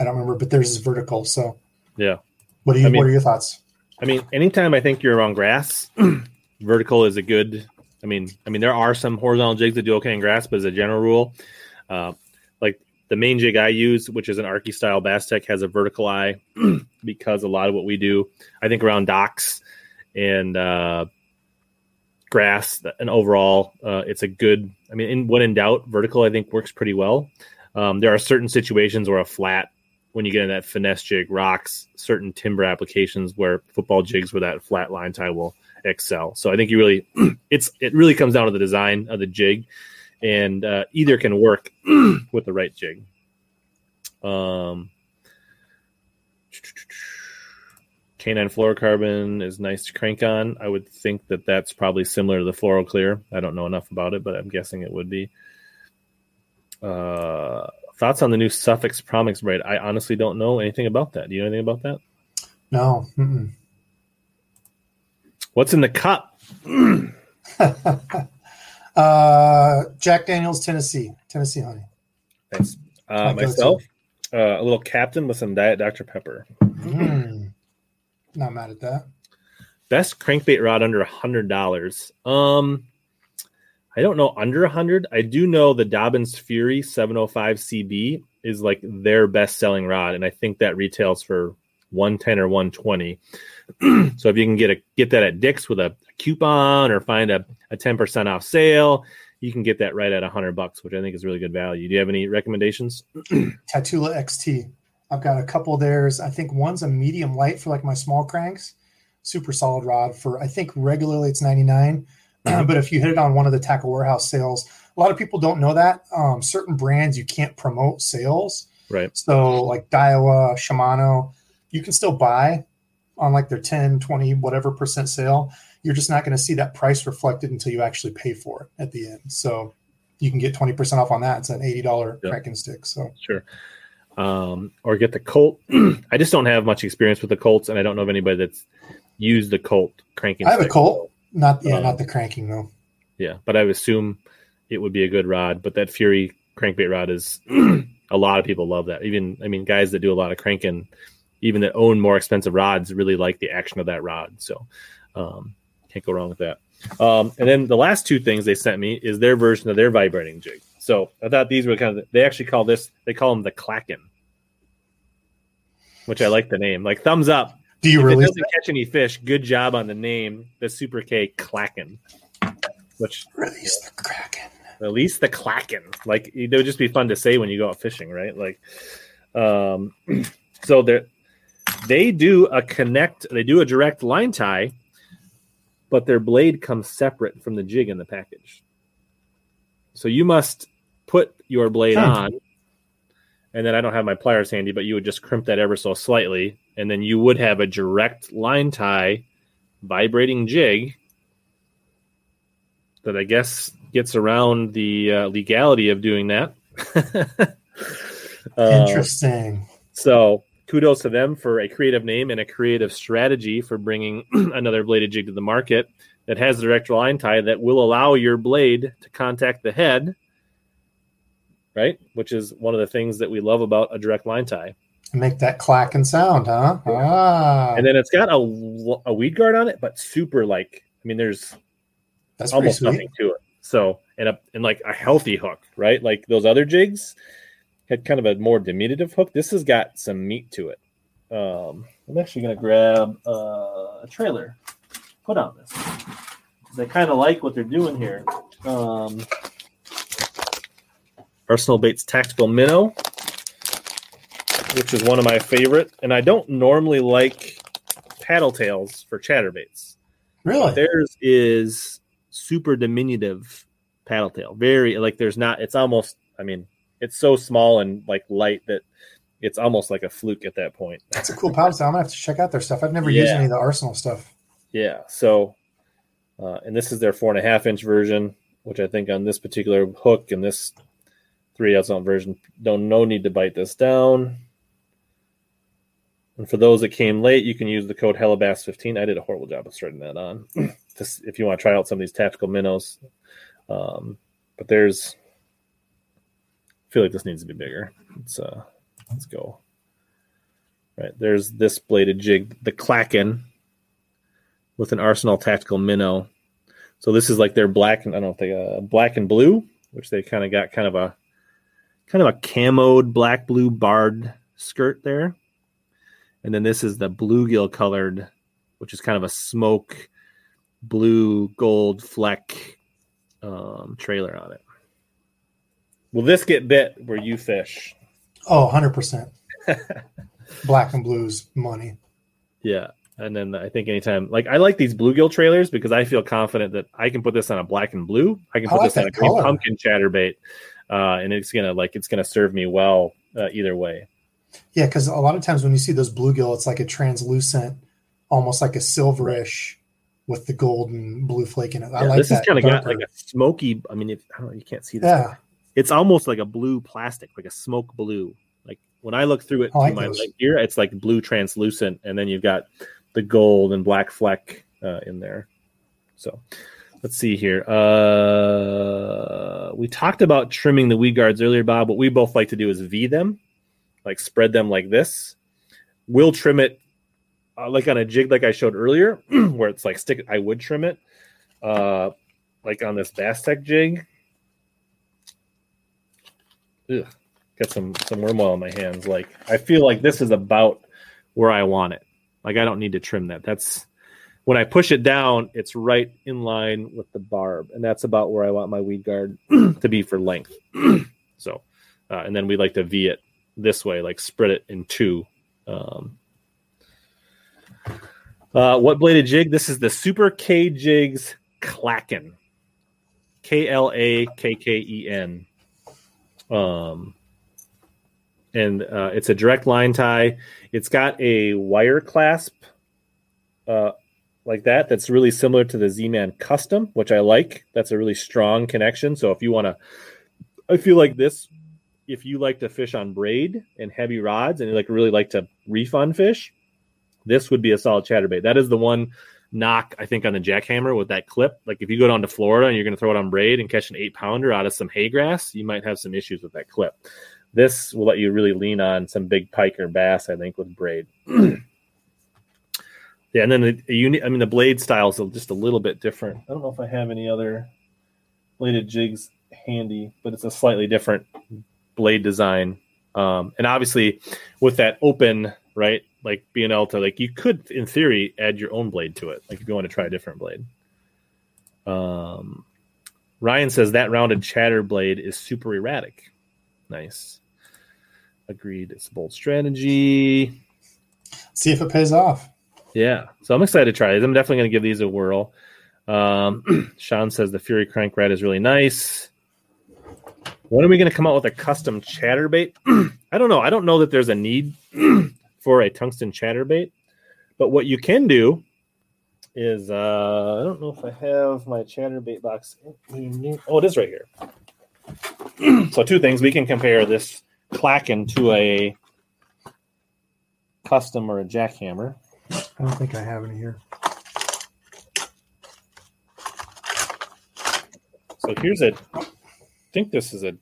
I don't remember, but theirs is vertical. So Yeah. What do you? I mean- what are your thoughts? i mean anytime i think you're around grass vertical is a good i mean i mean there are some horizontal jigs that do okay in grass but as a general rule uh, like the main jig i use which is an arky style bass tech has a vertical eye because a lot of what we do i think around docks and uh, grass and overall uh, it's a good i mean in, when in doubt vertical i think works pretty well. Um, there are certain situations where a flat when you get in that finesse jig rocks certain timber applications where football jigs with that flat line tie will excel. So i think you really it's it really comes down to the design of the jig and uh, either can work with the right jig. Um, canine fluorocarbon is nice to crank on. I would think that that's probably similar to the FluoroClear. I don't know enough about it, but I'm guessing it would be. Uh, thoughts on the new Suffix Promix braid? I honestly don't know anything about that. Do you know anything about that? No. Mm-mm. What's in the cup? uh, Jack Daniels, Tennessee, Tennessee honey. Nice. Uh, myself, uh, a little Captain with some Diet Dr Pepper. Mm. Not mad at that. Best crankbait rod under a hundred dollars. Um, I don't know under a hundred. I do know the Dobyns Fury 705 CB is like their best selling rod, and I think that retails for 110 or 120. so if you can get a get that at Dick's with a coupon or find a, a 10% off sale, you can get that right at a hundred bucks, which I think is really good value. Do you have any recommendations? Tatula XT. I've got a couple of theirs. I think one's a medium light for like my small cranks. Super solid rod for I think regularly it's 99. but if you hit it on one of the tackle warehouse sales, a lot of people don't know that. Um, certain brands you can't promote sales. Right. So like Daiwa, Shimano, you can still buy on like their 10, 20, whatever percent sale. You're just not going to see that price reflected until you actually pay for it at the end. So you can get 20% off on that. It's an $80 Yeah. cranking stick. So Sure. Um, or get the Colt. I just don't have much experience with the Colts, and I don't know of anybody that's used the Colt cranking. I have a. Colt. Not yeah, Um, not the cranking though. Yeah, but I would assume it would be a good rod. But that Fury crankbait rod is a lot of people love that. Even I mean, guys that do a lot of cranking, even that own more expensive rods, really like the action of that rod. So um, can't go wrong with that. Um, and then the last two things they sent me is their version of their vibrating jig. So I thought these were kind of they actually call this they call them the Klakken, which I like the name. Like thumbs up Do you if it doesn't catch any fish, good job on the name, the Super K Klakken. Which release the kraken? at least the Klakken. Like it would just be fun to say when you go out fishing, right? Like um so they they do a connect they do a direct line tie, but their blade comes separate from the jig in the package. So you must put your blade Hmm. on and then I don't have my pliers handy, but you would just crimp that ever so slightly, and then you would have a direct line tie vibrating jig that I guess gets around the uh, legality of doing that. Uh, Interesting. so kudos to them for a creative name and a creative strategy for bringing another bladed jig to the market that has a direct line tie that will allow your blade to contact the head, right? Which is one of the things that we love about a direct line tie. Make that clacking sound, huh? Ah, And then it's got a, a weed guard on it, but super like, I mean, there's that's almost nothing to it. So, and a, and like a healthy hook, right? Like those other jigs had kind of a more diminutive hook. This has got some meat to it. Um, I'm actually going to grab uh, a trailer, put on this. I kind of like what they're doing here. Um, Arsenal Baits Tactical Minnow, which is one of my favorite. And I don't normally like paddle tails for chatterbaits. Really? Theirs is super diminutive paddle tail. Very like there's not it's almost I mean, it's so small and like light that it's almost like a fluke at that point. That's a cool paddle tail. I'm gonna have to check out their stuff. I've never used any of the Arsenal stuff. Yeah. So uh, and this is their four and a half inch version, which I think on this particular hook and this three ounce version, don't no need to bite this down. And for those that came late, you can use the code HellaBass15. I did a horrible job of starting that on. Just if you want to try out some of these tactical minnows. Um, but there's I feel like this needs to be bigger. Let's uh let's go. Right, there's this bladed jig, the Klakken with an Arsenal tactical minnow. So this is like their black and I don't know if they uh, black and blue, which they kind of got kind of a kind of a camoed black blue barred skirt there. And then this is the bluegill colored, which is kind of a smoke blue gold fleck um, trailer on it. Will this get bit where you fish? Oh, 100%. Black and blues money. Yeah. And then I think anytime, like I like these bluegill trailers because I feel confident that I can put this on a black and blue. I can I put like this on a green pumpkin chatterbait, uh, and it's gonna like it's gonna serve me well uh, either way. Yeah, because a lot of times when you see those bluegill, it's like a translucent, almost like a silverish with the gold and blue flake in it. I Yeah, like this that. has kind of got like a smoky. I mean, if, I don't know, you can't see this. yeah, It's almost like a blue plastic, like a smoke blue. Like when I look through it I like through my those. light here, it's like blue translucent, and then you've got the gold and black fleck uh, in there. So let's see here. Uh, we talked about trimming the weed guards earlier, Bob. What we both like to do is V them, like spread them like this. We'll trim it uh, like on a jig, like I showed earlier, where it's like stick. I would trim it, uh, like on this Bass Tech jig. Ugh, got some some worm oil in my hands. Like I feel like this is about where I want it. Like I don't need to trim that. That's when I push it down, it's right in line with the barb, and that's about where I want my weed guard to be for length. so, uh, and then we like to V it this way, like spread it in two. Um, uh, what bladed jig? This is the Super K Jigs Klakken. K L A K K E N. Um, and uh, it's a direct line tie. It's got a wire clasp uh, like that. That's really similar to the Z Man Custom, which I like. That's a really strong connection. So if you want to, I feel like this. If you like to fish on braid and heavy rods, and you like really like to refund fish, this would be a solid chatterbait. That is the one knock I think on the jackhammer with that clip. Like if you go down to Florida and you're going to throw it on braid and catch an eight pounder out of some hay grass, you might have some issues with that clip. This will let you really lean on some big pike or bass, I think, with braid. yeah, and then the, the uni- I mean the blade style is just a little bit different. I don't know if I have any other bladed jigs handy, but it's a slightly different blade design. Um, and obviously, with that open, right, like being able to like you could in theory add your own blade to it, like if you want to try a different blade. Um, Ryan says that rounded chatter blade is super erratic. Nice. Agreed. It's a bold strategy. see if it pays off. Yeah. So I'm excited to try these. I'm definitely going to give these a whirl. Um, Sean says the Fury Crank Red is really nice. When are we going to come out with a custom chatterbait? I don't know. I don't know that there's a need for a tungsten chatterbait, but what you can do is uh, I don't know if I have my chatterbait box. Oh, it is right here. so two things we can compare this Klakken to a custom or a jackhammer. I don't think I have any here. So here's a. I think this is a.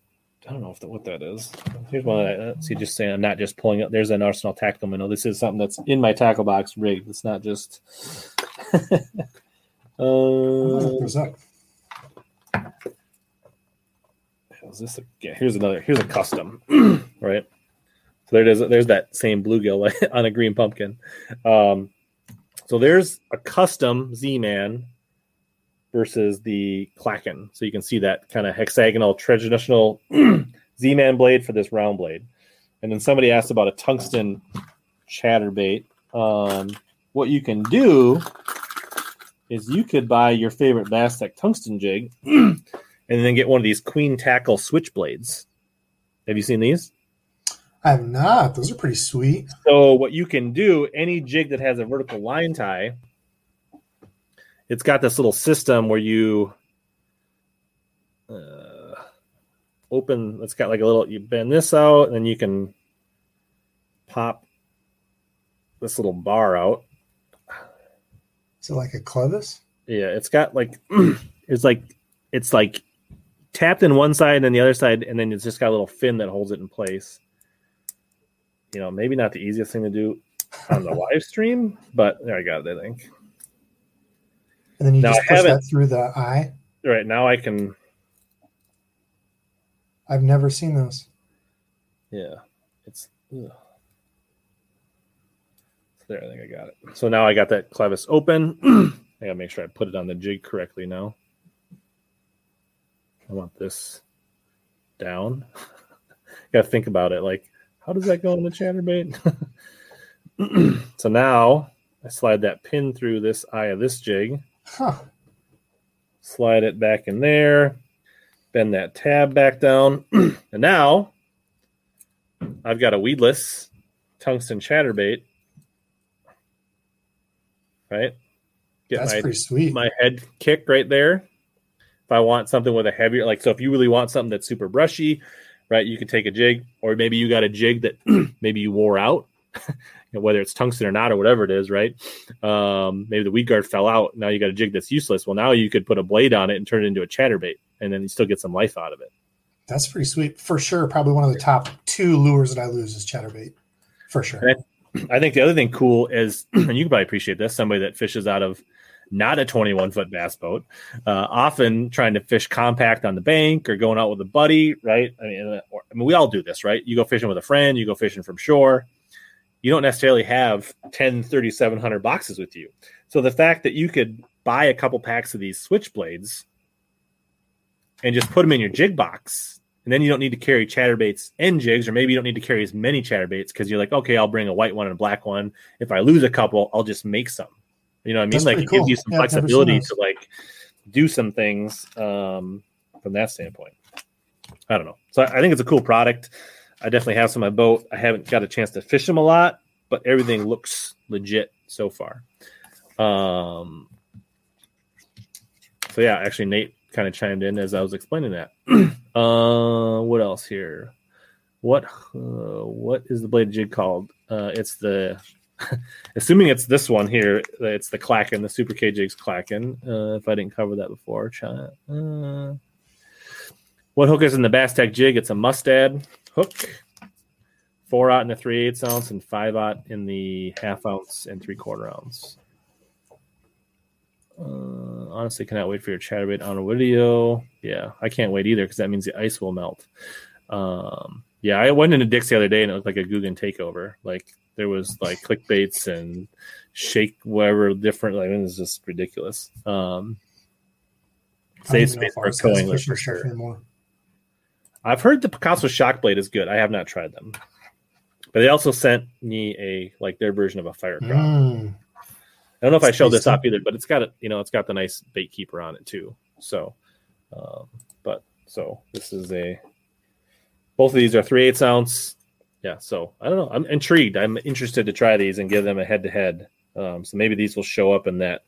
I don't know if the, what that is. Here's one. That I, see, just saying, I'm not just pulling up. There's an Arsenal tactical minnow. This is something that's in my tackle box rigged. It's not just. I'm gonna look uh, those up. this a, yeah, here's another. Here's a custom, right? So there is. There's that same bluegill on a green pumpkin. Um, so there's a custom Z-Man versus the Klakken. So you can see that kind of hexagonal traditional Z-Man blade for this round blade. And then somebody asked about a tungsten chatterbait. Um, what you can do is you could buy your favorite Bass Tech tungsten jig and then get one of these queen tackle switchblades. Have you seen these? I have not. Those are pretty sweet. So what you can do, any jig that has a vertical line tie, it's got this little system where you uh, open. It's got like a little. You bend this out, and then you can pop this little bar out. Is it like a clevis? Yeah, it's got like it's like it's like tapped in one side and then the other side, and then it's just got a little fin that holds it in place. You know, maybe not the easiest thing to do on the live stream, but there I got it. I think. And then you No, just push that through the eye. Right now I can. I've never seen those. Yeah, it's. ugh. There, I think I got it. So now I got that clevis open. I gotta make sure I put it on the jig correctly now. I want this down. gotta think about it. Like, how does that go in the chatterbait? so now I slide that pin through this eye of this jig, Huh. slide it back in there, bend that tab back down, and now I've got a weedless tungsten chatterbait. Right? Get That's my, pretty sweet. my head kick right there. If I want something with a heavier, like, so if you really want something that's super brushy, right, you could take a jig, or maybe you got a jig that maybe you wore out, you know, whether it's tungsten or not, or whatever it is, right? Um, maybe the weed guard fell out. Now you got a jig that's useless. Well, now you could put a blade on it and turn it into a chatterbait, and then you still get some life out of it. That's pretty sweet. For sure. Probably one of the top two lures that I lose is chatterbait. For sure. I think the other thing cool is, and you can probably appreciate this, somebody that fishes out of not a 21 foot bass boat, uh, often trying to fish compact on the bank or going out with a buddy, right? I mean, uh, or, I mean, we all do this, right? You go fishing with a friend, you go fishing from shore. You don't necessarily have 10, 3,700 boxes with you. So the fact that you could buy a couple packs of these switchblades and just put them in your jig box and then you don't need to carry chatterbaits and jigs, or maybe you don't need to carry as many chatterbaits because you're like, okay, I'll bring a white one and a black one. If I lose a couple, I'll just make some. You know what I mean? That's like it gives you some Yeah, I've never seen flexibility to like do some things um, from that standpoint. I don't know. So I I think it's a cool product. I definitely have some on my boat. I haven't got a chance to fish them a lot, but everything looks legit so far. Um, so yeah, actually Nate kind of chimed in as I was explaining that. uh, what else here? What uh, what is the blade jig called? Uh, it's the assuming it's this one here. It's the Klakken, the Super K jigs Klakken. Uh, if I didn't cover that before, Chi- uh, what hook is in the Bass Tech jig? It's a Mustad hook, four out in the three eighths ounce and five out in the half ounce and three quarter ounce. Uh, honestly, cannot wait for your chatterbait on a video. Yeah, I can't wait either because that means the ice will melt. Um, yeah, I went into Dick's the other day and it looked like a Googan takeover. Like there was like clickbaits and shake whatever different. Like it was just ridiculous. Um, I don't save even know space for a ours has towing lift fishing for sure. anymore. I've heard the Picasso shock blade is good. I have not tried them, but they also sent me a like their version of a fire crop. Mm. I don't know if I showed this off either, but it's got a you know it's got the nice bait keeper on it too. So, um, but so this is a both of these are three eighths ounce. Yeah, so I don't know. I'm intrigued. I'm interested to try these and give them a head to head. So maybe these will show up in that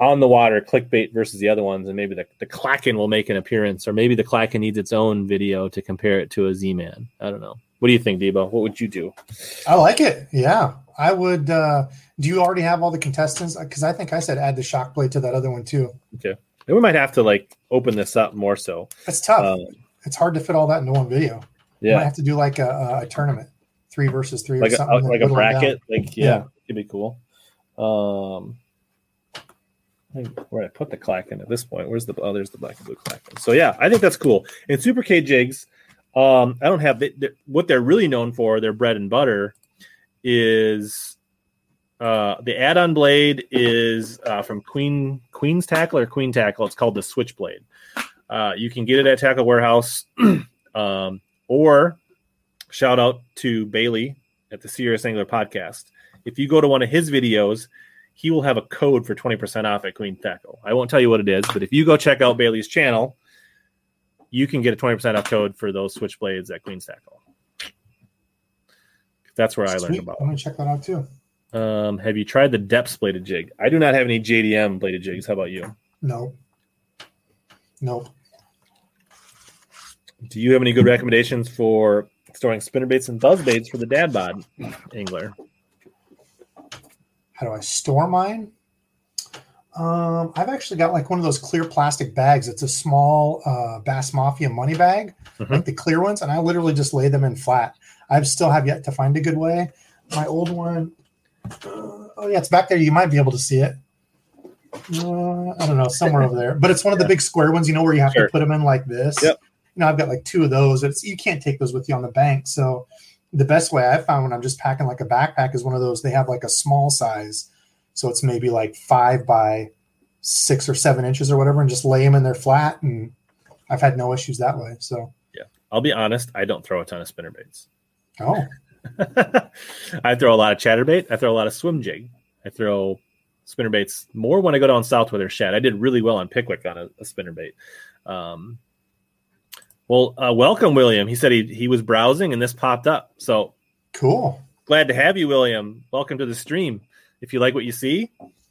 on the water clickbait versus the other ones, and maybe the the Klakken will make an appearance, or maybe the Klakken needs its own video to compare it to a Z Man. I don't know. What do you think, Debo? What would you do? I like it. Yeah, I would. Uh, do you already have all the contestants? Because I think I said add the shock blade to that other one too. Okay, and we might have to like open this up more so. It's tough. Um, it's hard to fit all that into one video. Yeah, might have to do like a, a, a tournament, three versus three, like or something. and like a 'em bracket. Like yeah, Yeah. it'd be cool. Um, where I put the Klakken at this point? Where's the oh? There's the black and blue Klakken. So yeah, I think that's cool. And Super K jigs, um, I don't have what they're really known for. Their bread and butter is uh, the add-on blade is uh, from Queen Queen's Tackle or Queen Tackle. It's called the Switchblade. Uh, you can get it at Tackle Warehouse, um, or shout out to Bailey at the Serious Angler Podcast. If you go to one of his videos, he will have a code for 20% off at Queen Tackle. I won't tell you what it is, but if you go check out Bailey's channel, you can get a 20% off code for those switchblades at Queen's Tackle. That's where I learned about. I'm gonna check that out too. Um, have you tried the Deps bladed jig? I do not have any JDM bladed jigs. How about you? No, nope. Do you have any good recommendations for storing spinner baits and buzz baits for the dad bod angler? How do I store mine? Um, I've actually got like one of those clear plastic bags. It's a small uh, Bass Mafia money bag, Mhm. like the clear ones, and I literally just lay them in flat. I still have yet to find a good way. My old one, uh, oh yeah, it's back there. You might be able to see it. Uh, I don't know, somewhere over there. But it's one of the big square ones, you know, where you have Sure. to put them in like this. Yep. You know, I've got like two of those. It's you can't take those with you on the bank. So the best way I found when I'm just packing like a backpack is one of those. They have like a small size, so it's maybe like five by six or seven inches or whatever, and just lay them in there flat. And I've had no issues that way. So yeah, I'll be honest, I don't throw a ton of spinner baits. oh, I throw a lot of chatterbait. I throw a lot of swim jig. I throw spinner baits more when I go down south where they're shad. I did really well on Pickwick on a, a spinner bait. Um, Well, uh, welcome, William. He said he he was browsing and this popped up. So Cool. glad to have you, William. Welcome to the stream. If you like what you see,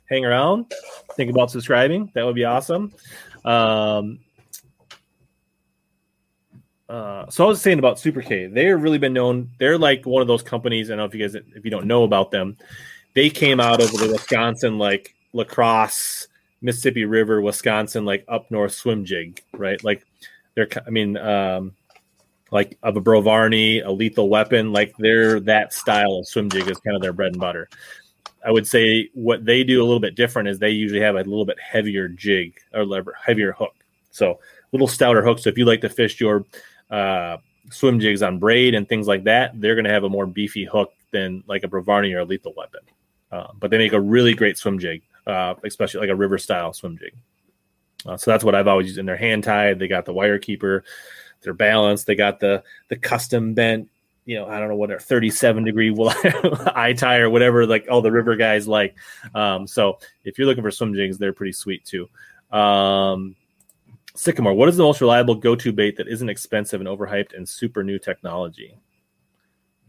hang around. Think about subscribing. That would be awesome. Um, uh, so I was saying about Super K. They've really been known. They're like one of those companies. I don't know if you guys, if you don't know about them, they came out of the Wisconsin like La Crosse, Mississippi River, Wisconsin, like up north swim jig, right? Like they're, I mean, um, like of a Brovarni, a lethal weapon, like they're that style of swim jig is kind of their bread and butter. I would say what they do a little bit different is they usually have a little bit heavier jig or lever, heavier hook. So little stouter hook. So if you like to fish your uh, swim jigs on braid and things like that, they're going to have a more beefy hook than like a Brovarni or a lethal weapon. Uh, but they make a really great swim jig, uh, especially like a river style swim jig. Uh, so that's what I've always used in their hand tied. They got the wire keeper, they're balanced. They got the the custom bent, you know, I don't know what, a 37 degree eye tie or whatever, like all the river guys like. Um, so if you're looking for swim jigs, they're pretty sweet too. Um, Sycamore, what is the most reliable go to bait that isn't expensive and overhyped and super new technology?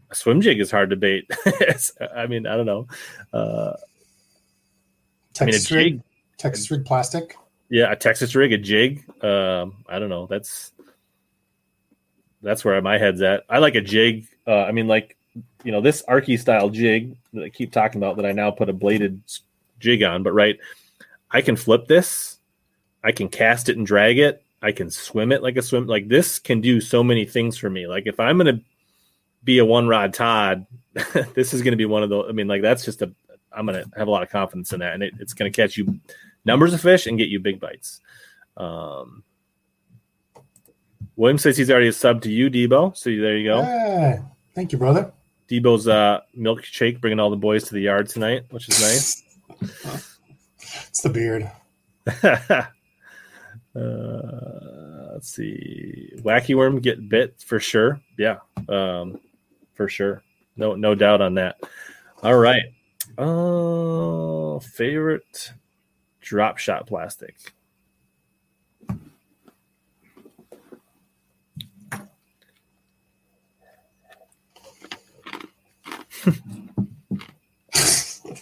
A swim jig is hard to bait. I mean, I don't know. Uh, I mean, a Texas rig, jig, Texas rig plastic. Yeah, a Texas rig, a jig. Um, I don't know. That's that's where my head's at. I like a jig. Uh, I mean, like you know, this Arky style jig that I keep talking about that I now put a bladed jig on. But right, I can flip this. I can cast it and drag it. I can swim it like a swim. Like this can do so many things for me. Like if I'm gonna be a one rod Todd, this is gonna be one of those. I mean, like that's just a. I'm gonna have a lot of confidence in that, and it, it's gonna catch you numbers of fish and get you big bites. Um, William says he's already a sub to you, Debo. So there you go. Thank you, brother. Debo's uh, milkshake bringing all the boys to the yard tonight, which is nice. It's the beard. uh, let's see. Wacky worm get bit for sure. Yeah, um, for sure. No, no doubt on that. All right. Uh, favorite drop shot plastic.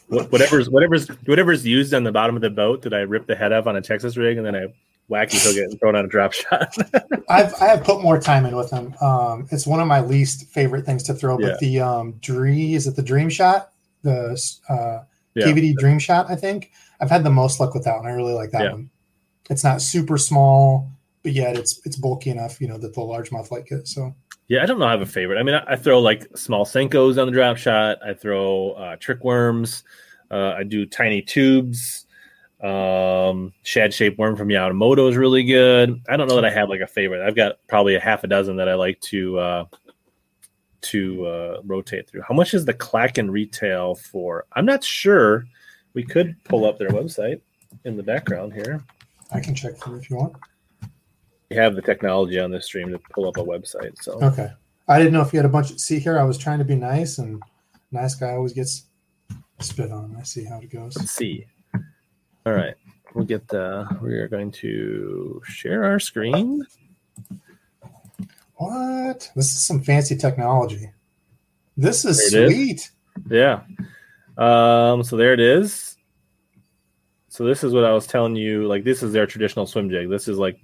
Whatever's whatever's whatever's used on the bottom of the boat that I rip the head off on a Texas rig and then I wacky hook it and throw it on a drop shot. I've I have put more time in with them. Um, it's one of my least favorite things to throw. Yeah. But the um, Dream is it the Dream Shot, the uh, Yeah. KVD Dream Shot. I think I've had the most luck with that one. I really like that Yeah. one. It's not super small, but yet it's it's bulky enough, you know, that the largemouth like it. So yeah, I don't know. I have a favorite. I mean, I, I throw like small senkos on the drop shot. I throw uh, trick worms. Uh, I do tiny tubes. Um, shad shaped worm from Yamamoto is really good. I don't know that I have like a favorite. I've got probably a half a dozen that I like to uh, to uh, rotate through. How much is the Klakken retail for? I'm not sure. We could pull up their website in the background here. I can check for you if you want. We have the technology on this stream to pull up a website. So Okay. I didn't know if you had a bunch. Of, see here, I was trying to be nice, and nice guy always gets spit on. I see how it goes. let's see. All right, we'll get the. We are going to share our screen. What? This is some fancy technology. This is it is. sweet. Yeah. Um. So there it is. So this is what I was telling you. Like this is their traditional swim jig. This is like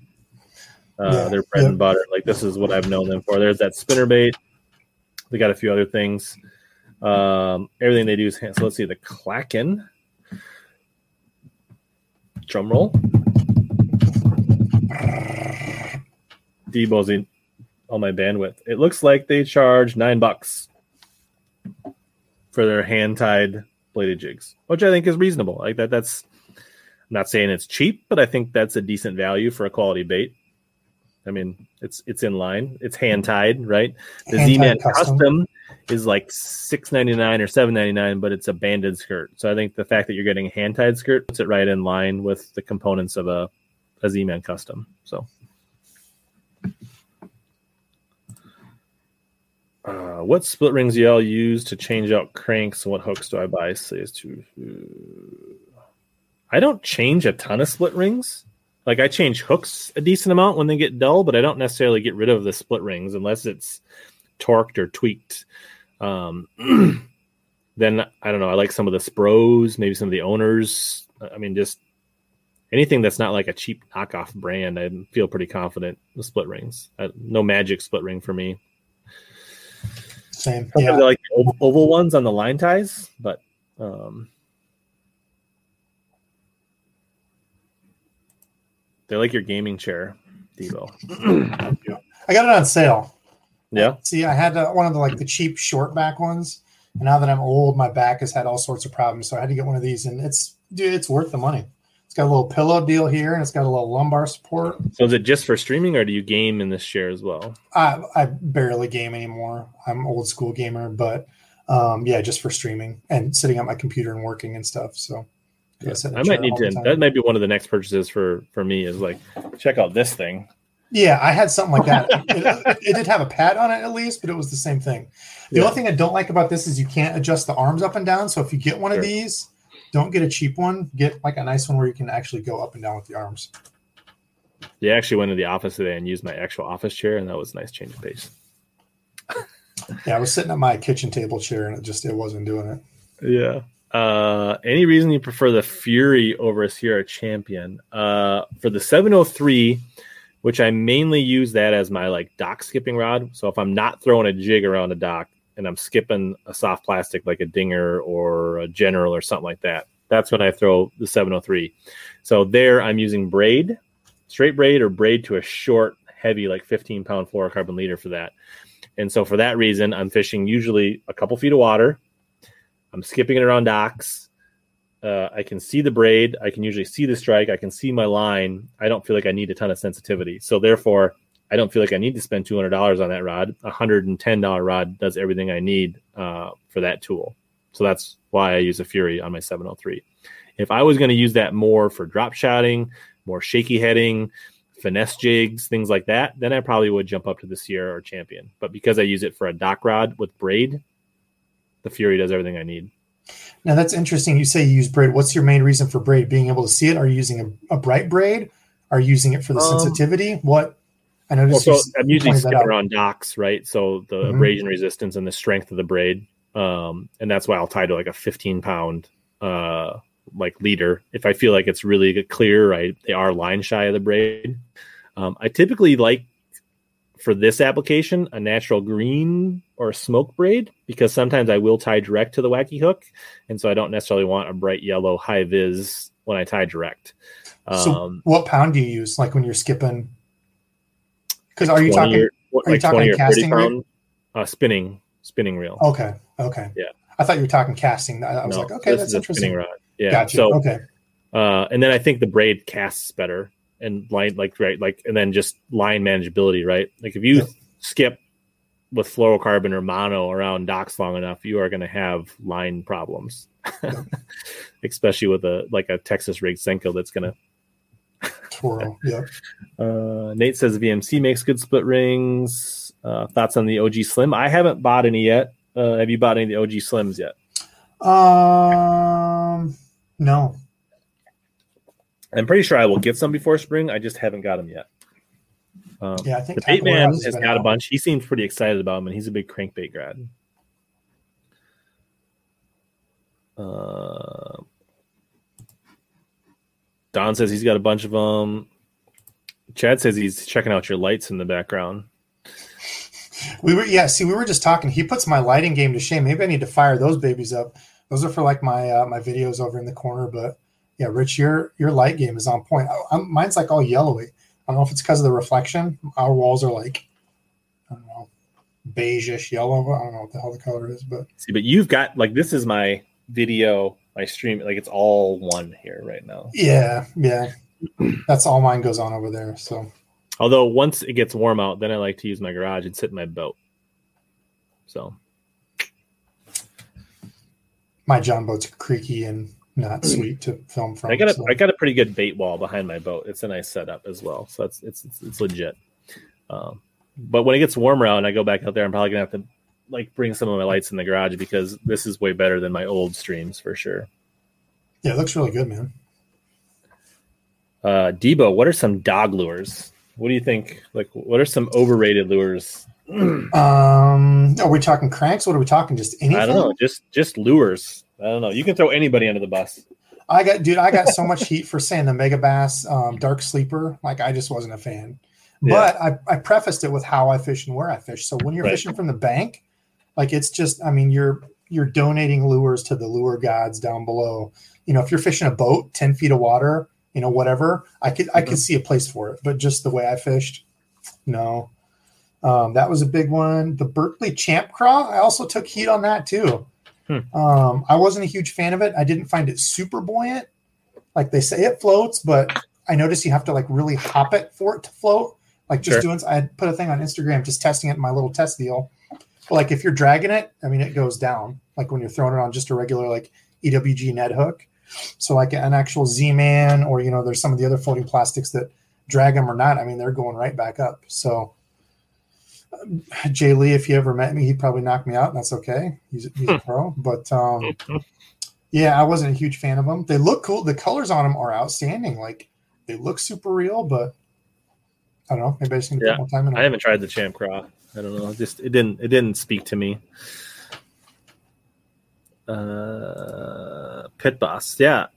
uh, Yeah, their bread yeah. and butter. Like this is what I've known them for. There's that spinner bait. They got a few other things. Um, everything they do is hand. So let's see the Klakken. Drum roll. Debo's on my bandwidth. It looks like they charge nine bucks for their hand tied bladed jigs, which I think is reasonable. Like that, that's I'm not saying it's cheap, but I think that's a decent value for a quality bait. I mean, it's it's in line. It's hand tied, right? The Z Man custom. custom is like six ninety nine or seven ninety nine, but it's a banded skirt. So I think the fact that you're getting a hand tied skirt puts it right in line with the components of a a Z Man custom. So. Uh, what split rings do y'all use to change out cranks? And what hooks do I buy? Says to. I don't change a ton of split rings. like I change hooks a decent amount when they get dull, but I don't necessarily get rid of the split rings unless it's torqued or tweaked. Um, then I don't know. I like some of the Spros, maybe some of the owners. I mean, just anything that's not like a cheap knockoff brand. I feel pretty confident the split rings. Uh, no magic split ring for me. Same. Yeah. Like oval, oval ones on the line ties, but um, they're like your gaming chair, Debo. I got it on sale. Yeah, See, I had uh, one of the like the cheap short back ones, and now that I'm old, my back has had all sorts of problems. So I had to get one of these, and it's dude, it's worth the money. It's got a little pillow deal here, and it's got a little lumbar support. So is it just for streaming, or do you game in this chair as well? I I barely game anymore. I'm old school gamer, but um, yeah, just for streaming and sitting at my computer and working and stuff. So yeah, sit in a I chair might need to. That might be one of the next purchases for for me. Is like check out this thing. Yeah, I had something like that. it, it did have a pad on it at least, but it was the same thing. The Yeah. only thing I don't like about this is you can't adjust the arms up and down. So if you get one Sure. of these, don't get a cheap one. Get like a nice one where you can actually go up and down with the arms. Yeah, I actually went to the office today and used my actual office chair, and that was a nice change of pace. Yeah, I was sitting at my kitchen table chair and it just it wasn't doing it. Yeah. Uh, any reason you prefer the Fury over a Sierra Champion? Uh, for the 703, which I mainly use that as my like dock skipping rod. So if I'm not throwing a jig around a dock and I'm skipping a soft plastic like a dinger or a general or something like that, that's when I throw the 703. So there I'm using braid, straight braid or braid to a short, heavy, like 15 pound fluorocarbon leader for that. And so for that reason, I'm fishing usually a couple feet of water. I'm skipping it around docks. Uh, I can see the braid. I can usually see the strike. I can see my line. I don't feel like I need a ton of sensitivity. So therefore, I don't feel like I need to spend two hundred dollars on that rod. A hundred and ten dollar rod does everything I need uh, for that tool. So that's why I use a Fury on my seven hundred three. If I was going to use that more for drop shotting, more shaky heading, finesse jigs, things like that, then I probably would jump up to the Sierra or Champion. But because I use it for a dock rod with braid, the Fury does everything I need. Now that's interesting. You say you use braid. What's your main reason for braid? Being able to see it? Are you using a, a bright braid? Are you using it for the Um, sensitivity? What? I Well, noticed so you s- I'm usually pointed that skipping out. around docks, right? So the Mhm. abrasion resistance and the strength of the braid, um, and that's why I'll tie to like a 15 pound uh, like leader if I feel like it's really clear. Right, they are line shy of the braid. Um, I typically like for this application a natural green or smoke braid because sometimes I will tie direct to the wacky hook, and so I don't necessarily want a bright yellow high vis when I tie direct. So Um, what pound do you use? Like when you're skipping? Because are you talking? or, are you like talking 20 or 30 casting pound uh, spinning spinning reel. Okay, okay. Yeah. I thought you were talking casting. I I was No, like, okay, that's interesting. spinning rod. Yeah. Gotcha. So, okay. uh, and then I think the braid casts better and line, like, right, like, and then just line manageability, right? Like, if you Yeah. skip with fluorocarbon or mono around docks long enough, you are going to have line problems, Yeah. especially with a like a Texas rig Senko that's going Twirl. Yeah. Uh, Nate says VMC makes good split rings. Uh, thoughts on the OG Slim? I haven't bought any yet. Uh, have you bought any of the OG Slims yet? Um. No. I'm pretty sure I will get some before spring. I just haven't got them yet. Um, Yeah, I think the bait man has got a bunch. He seems pretty excited about them, and he's a big crankbait grad. Uh, Don says he's got a bunch of them. Chad says he's checking out your lights in the background. We were yeah. See, we were just talking. He puts my lighting game to shame. Maybe I need to fire those babies up. Those are for like my uh, my videos over in the corner. But yeah, Rich, your your light game is on point. I, I'm, mine's like all yellowy. I don't know if it's because of the reflection. Our walls are like I don't know beigeish yellow. I don't know what the hell the color is, but See, but you've got like this is my video, my stream. Like it's all one here right now. yeah, yeah. That's all mine goes on over there. So Although once it gets warm out, then I like to use my garage and sit in my boat. So my John boat's creaky and not sweet to film from. I got a so. I got a pretty good bait wall behind my boat. It's a nice setup as well, so it's it's it's, it's legit. Um, but when it gets warmer out and I go back out there, I'm probably gonna have to like bring some of my lights in the garage because this is way better than my old streams for sure. yeah, it looks really good, man. Uh, Debo, what are some dog lures? What do you think? Like, what are some overrated lures? Um, are we talking cranks? What are we talking? Just anything? I don't know. Just just lures. I don't know. You can throw anybody under the bus. I got, dude, I got so much heat for saying the Megabass um, Dark Sleeper. Like, I just wasn't a fan. Yeah. But I, I prefaced it with how I fish and where I fish. So when you're Right. fishing from the bank, like it's just, I mean, you're you're donating lures to the lure gods down below. You know, if you're fishing a boat, ten feet of water, you know, whatever, I could I Mhm. could see a place for it. But just the way I fished, no. Um, that was a big one. The Berkley Champ Craw, I also took heat on that too. Hmm. Um, I wasn't a huge fan of it. I didn't find it super buoyant. Like they say it floats, but I noticed you have to like really hop it for it to float. Like just Sure. doing, I put a thing on Instagram just testing it in my little test deal. Like if you're dragging it, I mean, it goes down. Like when you're throwing it on just a regular like EWG net hook. So like an actual Z-Man, or you know, there's some of the other floating plastics that drag them or not. I mean, they're going right back up. So um, Jay Lee, if you ever met me, he'd probably knock me out. And that's okay. He's, he's a pro. But um, yeah, I wasn't a huge fan of them. They look cool. The colors on them are outstanding. Like they look super real, but I don't know. Maybe I just need to Yeah, put more time in. I haven't tried the Champ Craw. I don't know. Just it didn't it didn't speak to me. Uh, Pit Boss, yeah.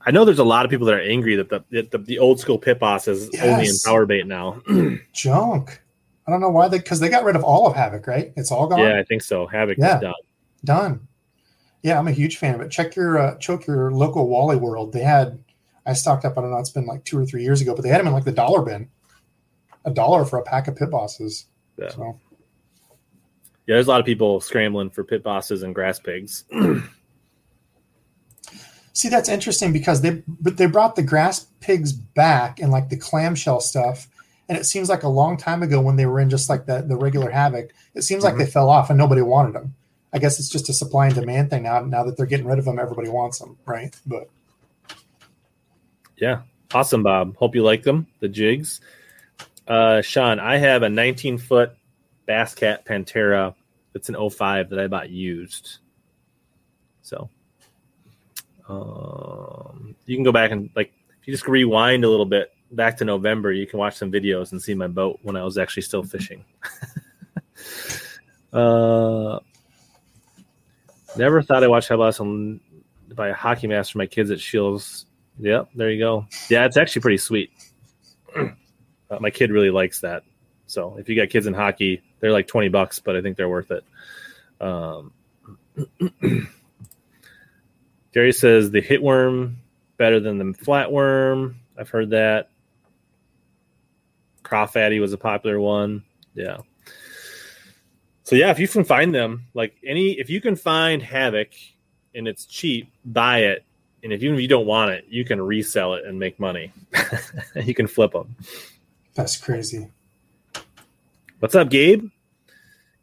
I know there's a lot of people that are angry that the that the, the old school Pit Boss is only in Yes. power bait now. junk. I don't know why they because they got rid of all of Havoc, right? It's all gone. yeah, I think so. Havoc Yeah. is done. Done. Yeah, I'm a huge fan of it. Check your uh, choke your local Wally World. They had I stocked up. I don't know. It's been like two or three years ago, but they had them in like the dollar bin, a dollar for a pack of pit bosses. Yeah. So Yeah, there's a lot of people scrambling for pit bosses and grass pigs. see, that's interesting because they but they brought the grass pigs back and like the clamshell stuff, and it seems like a long time ago when they were in just like the the regular Havoc. It seems like Mhm. they fell off and nobody wanted them. I guess it's just a supply and demand thing now. Now that they're getting rid of them, everybody wants them, right? But Yeah, awesome, Bob. Hope you like them. The jigs. Uh, Sean, I have a 19 foot Bass Cat Pantera. It's an 05 that I bought used. So, um, you can go back and like if you just rewind a little bit back to November, you can watch some videos and see my boat when I was actually still fishing. uh, never thought I watched Headless on by a hockey master for my kids at Scheels. Yep, there you go. Yeah, it's actually pretty sweet. Uh, my kid really likes that. So if you got kids in hockey, they're like twenty bucks, but I think they're worth it. Um, Jerry says the hitworm better than the flatworm. I've heard that. Crawfatty was a popular one. Yeah. So yeah, if you can find them, like any, if you can find Havoc and it's cheap, buy it. And if even if you don't want it, you can resell it and make money. you can flip them. That's crazy. What's up, Gabe?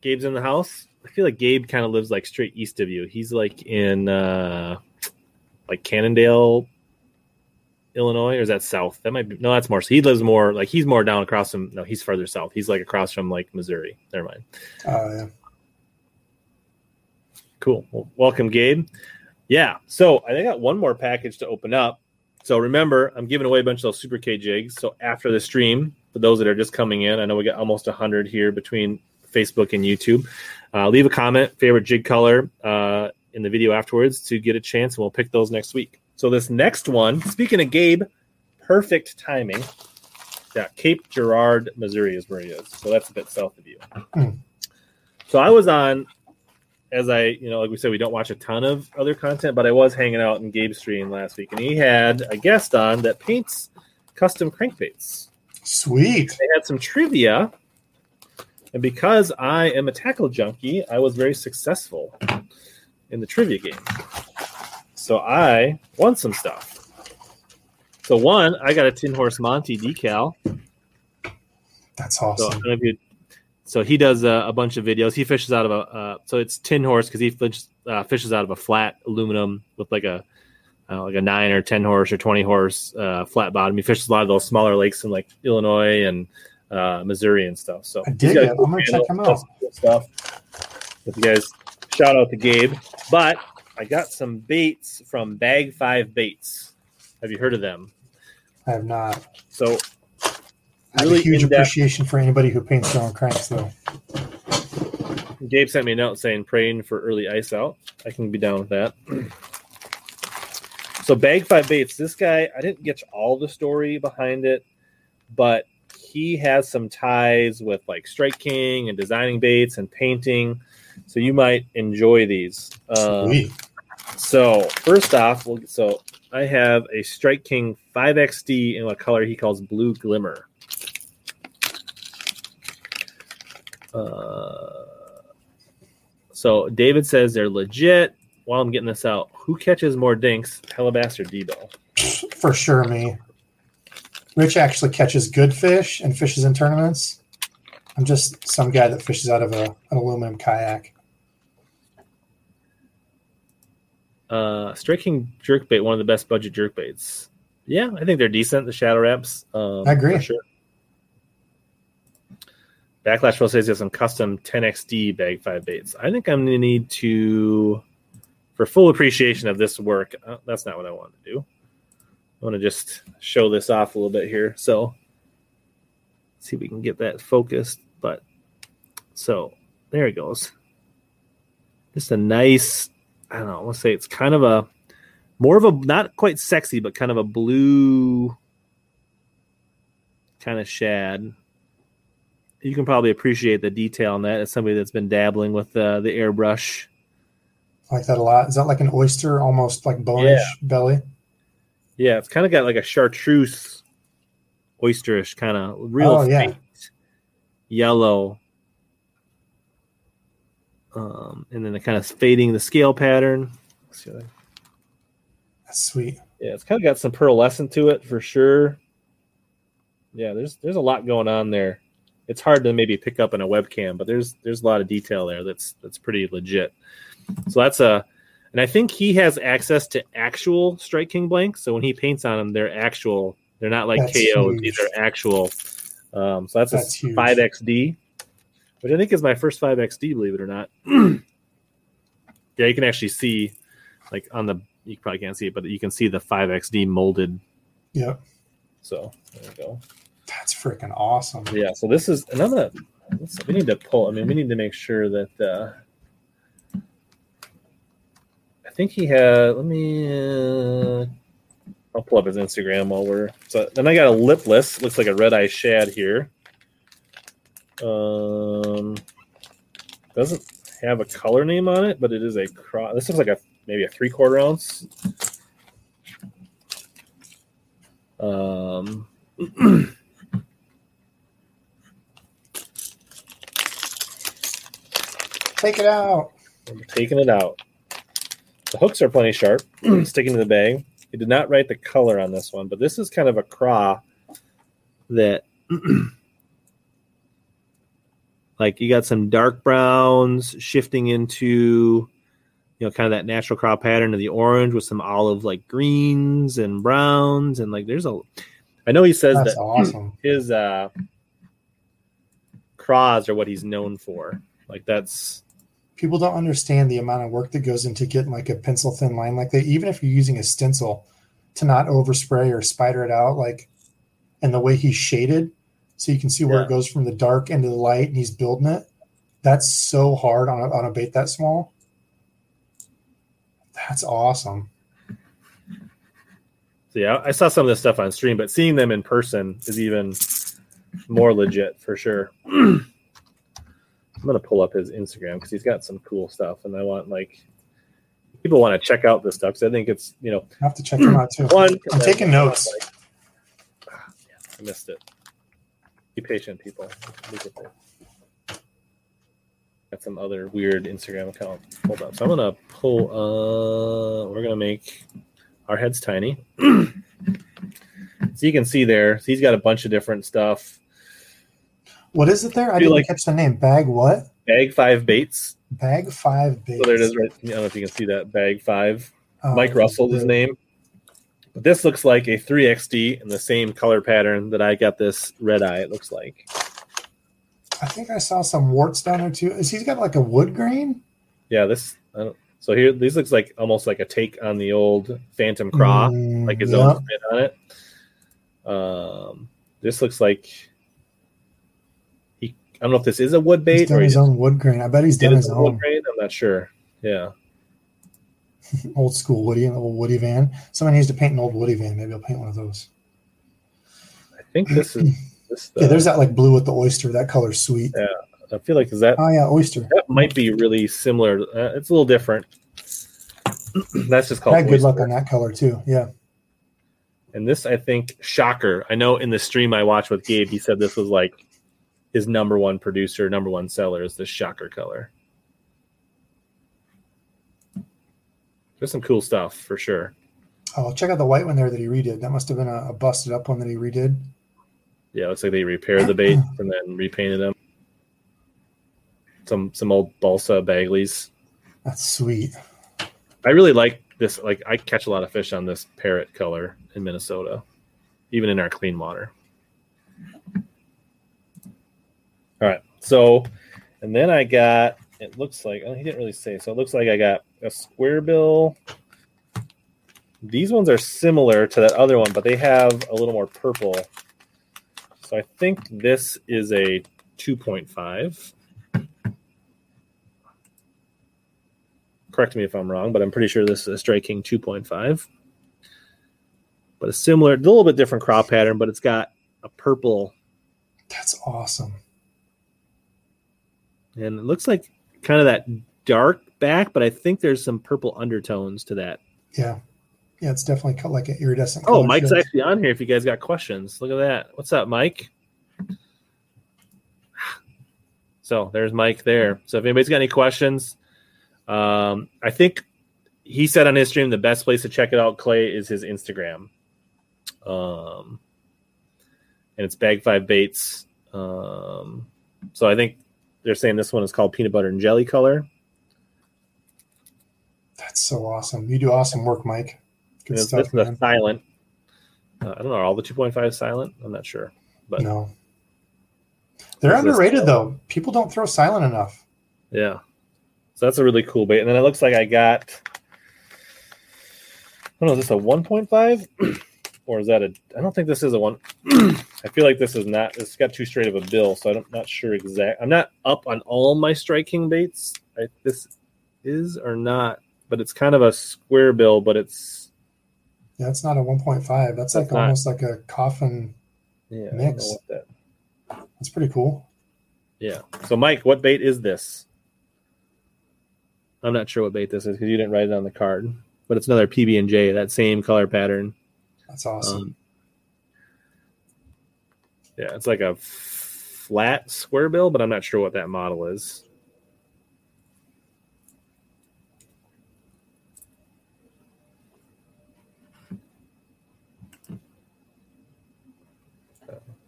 Gabe's in the house. I feel like Gabe kind of lives like straight east of you. He's like in uh like Carbondale, Illinois, or is that south? That might be no, that's more. So He lives more like he's more down across from. No, he's further south. He's like across from like Missouri. Never mind. Uh, yeah. Cool. Well, welcome, Gabe. Yeah. So I got one more package to open up. So remember, I'm giving away a bunch of those Super K jigs. So after the stream, for those that are just coming in, I know we got almost 100 here between Facebook and YouTube. Uh, leave a comment, favorite jig color uh, in the video afterwards to get a chance, and we'll pick those next week. So this next one, speaking of Gabe, perfect timing. Yeah, Cape Girard, Missouri is where he is. So that's a bit south of you. So I was on as I, you know, like we said, we don't watch a ton of other content, but I was hanging out in Gabe's stream last week, and he had a guest on that paints custom crankbaits. Sweet. They had some trivia, and because I am a tackle junkie, I was very successful in the trivia game. So I won some stuff. So one, I got a Tin Horse Monty decal. That's awesome. don't know if you- so he does a, a bunch of videos. He fishes out of a uh, so it's tin horse because he fishes, uh, fishes out of a flat aluminum with like a uh, like a nine or ten horse or twenty horse uh, flat bottom. He fishes a lot of those smaller lakes in like Illinois and uh, Missouri and stuff. So I dig it. I'm gonna check him out. Stuff. If you guys shout out to Gabe, but I got some baits from Bag Five Baits. Have you heard of them? I have not. So I have Really a huge appreciation for anybody who paints their own cranks, though. Gabe sent me a note saying praying for early ice out. I can be down with that. so bag five baits. This guy, I didn't get all the story behind it, but he has some ties with like Strike King and designing baits and painting. So you might enjoy these. Um, so first off, we'll, so I have a Strike King 5XD in a color he calls Blue Glimmer. Uh, so David says they're legit. While I'm getting this out, who catches more dinks, Hellabass or Debo? For sure, me. Rich actually catches good fish and fishes in tournaments. I'm just some guy that fishes out of a, an aluminum kayak. Uh, Strike King jerkbait, one of the best budget jerkbaits. Yeah, I think they're decent. The Shadow Raps. Um, I agree. Sure. Backlash Pro says he has some custom 10xD bag five baits. I think I'm going to need to, for full appreciation of this work. Uh, that's not what I want to do. I want to just show this off a little bit here. So, see if we can get that focused. But so there it goes. Just a nice, I don't know. Let's say it's kind of a more of a not quite sexy, but kind of a blue kind of shad. You can probably appreciate the detail on that as somebody that's been dabbling with uh, the airbrush. I like that a lot. Is that like an oyster, almost like bonish belly? Yeah, it's kind of got like a chartreuse, oysterish kind of real Oh, yeah. yellow. Um, and then the kind of fading the scale pattern. That's sweet. Yeah, it's kind of got some pearlescent to it for sure. Yeah, there's there's a lot going on there. It's hard to maybe pick up in a webcam, but there's there's a lot of detail there that's that's pretty legit. So that's a, and I think he has access to actual Strike King blanks. So when he paints on them, they're actual. They're not like That's KO. huge. These are actual. Um, so that's, That's a five XD, which I think is my first five XD. Believe it or not. yeah, you can actually see, like on the you probably can't see it, but you can see the 5XD molded. Yep. So there we go. That's freaking awesome. Yeah. So this is, and I'm gonna. We need to pull. I mean, we need to make sure that. uh I think he had. Let me. Uh, I'll pull up his Instagram while we're. So then I got a lipless. Looks like a red eye shad here. Um, doesn't have a color name on it, but it is a cross. This looks like a maybe a three quarter ounce. Um, Take it out. I'm taking it out. The hooks are plenty sharp, sticking to the bag. He did not write the color on this one, but this is kind of a craw that, like, you got some dark browns shifting into, you know, kind of that natural craw pattern of the orange with some olive like greens and browns. And, like, there's a, I know he says That's that awesome. his uh craws are what he's known for. Like, that's, People don't understand the amount of work that goes into getting like a pencil thin line like that. Even if you're using a stencil to not overspray or spider it out, like, and the way he's shaded, so you can see where Yeah. it goes from the dark into the light, and he's building it. That's so hard on a, on a bait that small. That's awesome. So yeah, I saw some of this stuff on stream, but seeing them in person is even more legit for sure. I'm gonna pull up his Instagram because he's got some cool stuff, and I want like people want to check out this stuff. because I think it's you know I have to check him out too. one. I'm taking notes. Like, ah, yeah, I missed it. Be patient, people. Got some other weird Instagram account pulled up. So I'm gonna pull. Uh, we're gonna make our heads tiny, so you can see there. So he's got a bunch of different stuff. What is it there? I Feel didn't like- catch the name. Bag what? Bag five baits. Bag five bait. So there it is. Right. I don't know if you can see that. Bag five. Oh, Mike Russell, his name. But this looks like a 3XD in the same color pattern that I got this red eye. It looks like. I think I saw some warts down there too. Is he's got like a wood grain? Yeah, this. I don't, so here, these looks like almost like a take on the old Phantom Craw, Mm, like his own spin on it. Um, this looks like. I don't know if this is a wood bait He's done or his own wood grain. I bet he's done his his wood grain. I'm not sure. Yeah, old school Woody, an old Woody van. Someone needs to paint an old Woody van. Maybe I'll paint one of those. I think this is this. Yeah, there's that like blue with the oyster. That color's sweet. Yeah, I feel like is that Oh yeah, oyster. that might be really similar. Uh, it's a little different. That's just I called. had good luck on that color too. Yeah. And this, I think, shocker. I know in the stream I watched with Gabe, he said this was like his number one producer, number one seller is the shocker color. There's some cool stuff for sure. Oh, check out the white one there that he redid. That must have been a, a busted up one that he redid. Yeah, it looks like they repaired the bait and then repainted them. Some some old balsa Bagleys. That's sweet. I really like this. Like I catch a lot of fish on this parrot color in Minnesota, even in our clean water. All right. So, and then I got. It looks like oh, he didn't really say. So it looks like I got a square bill. These ones are similar to that other one, but they have a little more purple. So I think this is a 2.5. Correct me if I'm wrong, but I'm pretty sure this is a Strike King 2.5. But a similar, a little bit different crop pattern, but it's got a purple, That's awesome. And it looks like kind of that dark back, but I think there's some purple undertones to that. Yeah. Yeah, it's definitely cut like an iridescent. Oh, Mike's shift. actually on here if you guys got questions. Look at that. What's up, Mike? So there's Mike there. So if anybody's got any questions, um, I think he said on his stream the best place to check it out, Clay, is his Instagram. Um, and it's Bag Five Baits. Um, so I think they're saying this one is called Peanut Butter and Jelly Color. That's so awesome. You do awesome work, Mike. Good stuff, this is silent. Uh, I don't know. Are all the 2.5 silent? I'm not sure. But No. They're underrated though. People don't throw silent enough. Yeah. So that's a really cool bait. And then it looks like I got I don't know, is this a 1.5? or is that a I don't think this is a one I feel like this is not it's got too straight of a bill, so I'm not sure exact I'm not up on all my Strike King baits. I, this is or not, but it's kind of a square bill, but it's Yeah, it's not a 1.5. That's like not- almost like a coffin. yeah, Mix. that That's pretty cool. Yeah. So Mike, what bait is this? I'm not sure what bait this is because you didn't write it on the card, but it's another PB and J, that same color pattern. That's awesome. Um, yeah, it's like a flat square bill, but I'm not sure what that model is.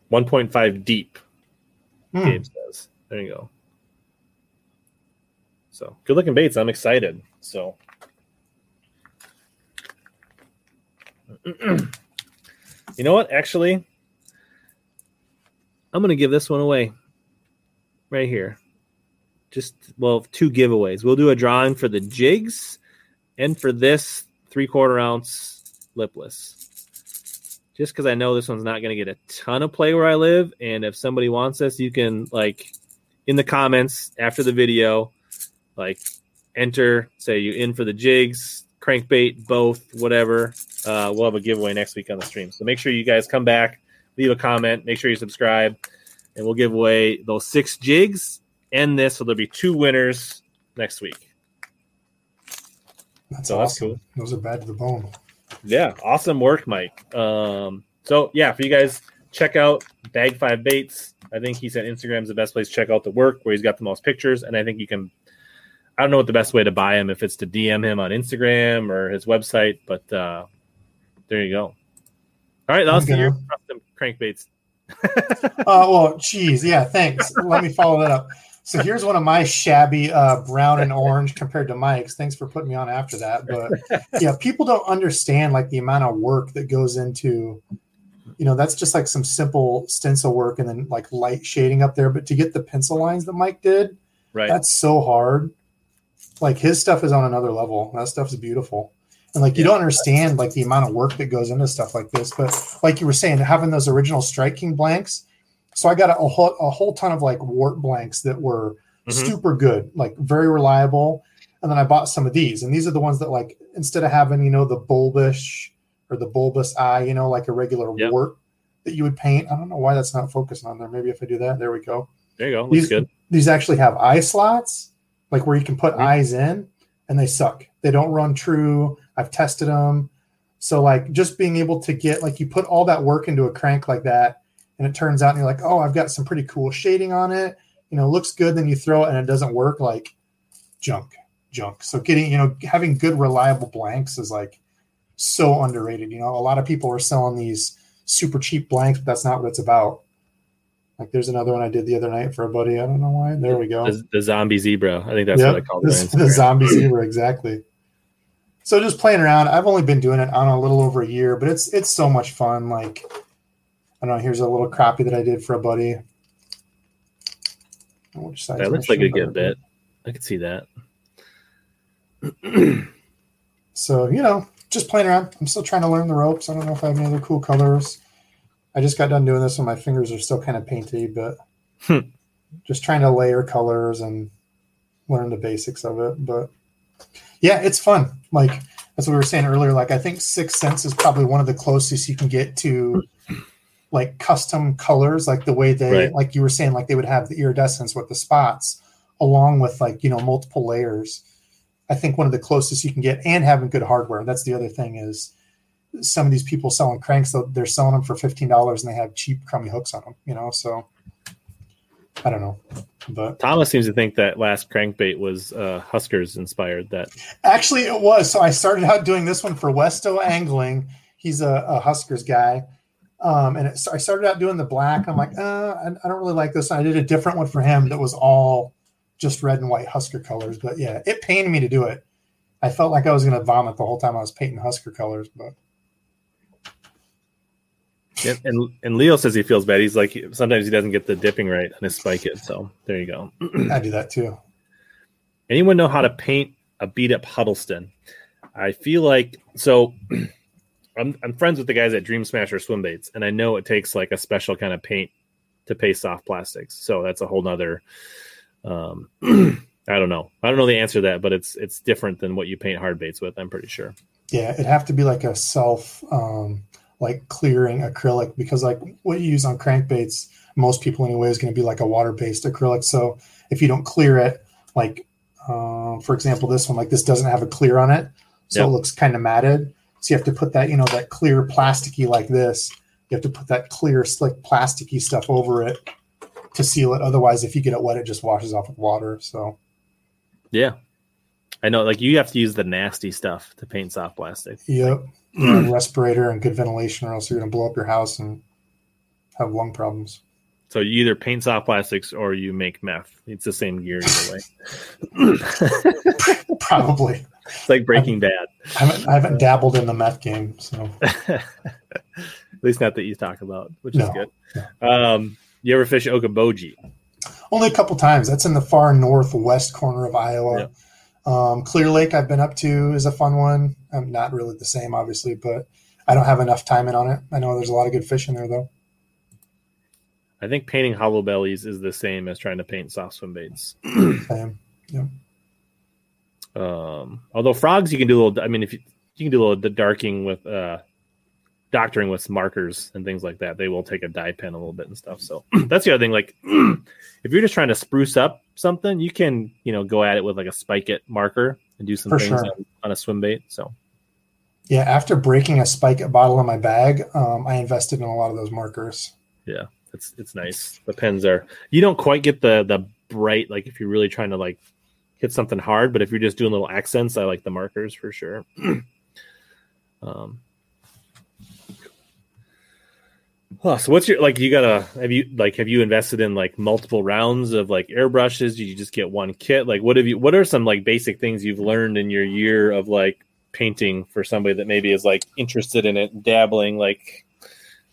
One point five deep. Hmm. Gabe says. There you go. So good looking baits. I'm excited. So you know what? Actually, I'm gonna give this one away right here. Just well, two giveaways. We'll do a drawing for the jigs and for this three quarter ounce lipless. Just because I know this one's not going to get a ton of play where I live, and if somebody wants this, you can like in the comments after the video, like enter, say you in for the jigs, crankbait, both, whatever. Uh, we'll have a giveaway next week on the stream. So make sure you guys come back, leave a comment, make sure you subscribe, and we'll give away those six jigs and this. So there'll be two winners next week. That's so that's awesome. cool. Those are bad to the bone. Yeah, awesome work, Mike. Um, so yeah, for you guys, check out Bag Five Baits. I think he said Instagram's the best place to check out the work where he's got the most pictures, and I think you can. I don't know what the best way to buy him if it's to DM him on Instagram or his website, but uh, there you go. All right, that's your gonna- custom crankbaits. Oh well, geez, yeah. Thanks. Let me follow that up. So here's one of my shabby uh, brown and orange compared to Mike's. Thanks for putting me on after that. But yeah, people don't understand like the amount of work that goes into, you know, that's just like some simple stencil work and then like light shading up there. But to get the pencil lines that Mike did, Right. that's so hard. Like his stuff is on another level. That stuff is beautiful. and like you don't understand like the amount of work that goes into stuff like this. But like you were saying, having those original Strike King blanks, so I got a, a whole a whole ton of like wart blanks that were Mhm. super good, like very reliable. And then I bought some of these, and these are the ones that like instead of having you know the bulbish or the bulbous eye, you know, like a regular Yep. wart that you would paint. I don't know why that's not focusing on there. Maybe if I do that, there we go. There you go. Looks These, good. these actually have eye slots, like where you can put eyes in, and they suck. They don't run true. I've tested them. So like just being able to get like you put all that work into a crank like that, and it turns out and you're like, oh, I've got some pretty cool shading on it. You know, looks good. Then you throw it and it doesn't work. Like junk, junk. So getting you know having good reliable blanks is like so underrated. You know, a lot of people are selling these super cheap blanks, but that's not what it's about. Like there's another one I did the other night for a buddy. I don't know why. There we go. The, the zombie zebra. I think that's Yep, what I call it. the, on the Instagram. zombie zebra exactly. So just playing around. I've only been doing it on a little over a year, but it's it's so much fun. Like I don't know. Here's a little copy that I did for a buddy. Which That looks like a good bit. I could see that. So you know, just playing around. I'm still trying to learn the ropes. I don't know if I have any other cool colors. I just got done doing this, and my fingers are still kind of painty, but Hmm. just trying to layer colors and learn the basics of it. But yeah, it's fun. Like that's what we were saying earlier. Like I think Six Sense is probably one of the closest you can get to like custom colors, like the way they, Right. like you were saying, like they would have the iridescence with the spots, along with like you know multiple layers. I think one of the closest you can get, and having good hardware. That's the other thing is some of these people selling cranks, they're selling them for fifteen dollars, and they have cheap, crummy hooks on them. You know, so I don't know, but Thomas seems to think that last crankbait was uh, Huskers inspired. That Actually, it was. So I started out doing this one for Westo Angling. He's a, a Huskers guy. Um, and it, so I started out doing the black. I'm like, uh, I, I don't really like this. And I did a different one for him that was all just red and white Husker colors. But yeah, it pained me to do it. I felt like I was going to vomit the whole time I was painting Husker colors. But and, and and Leo says he feels bad. He's like sometimes he doesn't get the dipping right on his spike it. So there you go. I do that too. Anyone know how to paint a beat up Huddleston? I feel like so. I'm I'm friends with the guys at Dream Smasher Swim Baits, and I know it takes like a special kind of paint to paste soft plastics. So that's a whole nother. Um, I don't know. I don't know the answer to that, but it's it's different than what you paint hard baits with. I'm pretty sure. Yeah, it'd have to be like a self, um, like clearing acrylic because like what you use on crankbaits, most people anyway is going to be like a water based acrylic. So if you don't clear it, like um, for example, this one, like this doesn't have a clear on it, so Yep. it looks kind of matted. So you have to put that, you know, that clear plasticky like this. You have to put that clear, slick, plasticky stuff over it to seal it. Otherwise, if you get it wet, it just washes off with water. So Yeah, I know. Like you have to use the nasty stuff to paint soft plastic. Yep. Respirator and good ventilation, or else you're going to blow up your house and have lung problems. So you either paint soft plastics or you make meth. It's the same gear either way. Probably. it's like Breaking Bad. I haven't, I haven't dabbled in the meth game, so At least not that you talk about, which is No, good. Um, you ever fish Okoboji? only a couple times. That's in the far northwest corner of Iowa. Yep. Um, Clear Lake, I've been up to, is a fun one. I'm not really the same, obviously, but I don't have enough time in on it. I know there's a lot of good fish in there, though. I think painting hollow bellies is the same as trying to paint soft swim baits. Same. Um, although frogs, you can do a little. I mean, if you you can do a little darking with uh, doctoring with markers and things like that, they will take a dye pen a little bit and stuff. So that's the other thing. Like, if you're just trying to spruce up something, you can you know go at it with like a spike it marker and do some For things sure. on, on a swim bait. So Yeah, after breaking a spike bottle in my bag, um, I invested in a lot of those markers. Yeah, it's it's nice. The pens are you don't quite get the the bright like if you're really trying to like hit something hard, but if you're just doing little accents, I like the markers for sure. um So what's your like you gotta have you like have you invested in like multiple rounds of like airbrushes? Did you just get one kit? Like what have you what are some like basic things you've learned in your year of like painting for somebody that maybe is like interested in it, dabbling like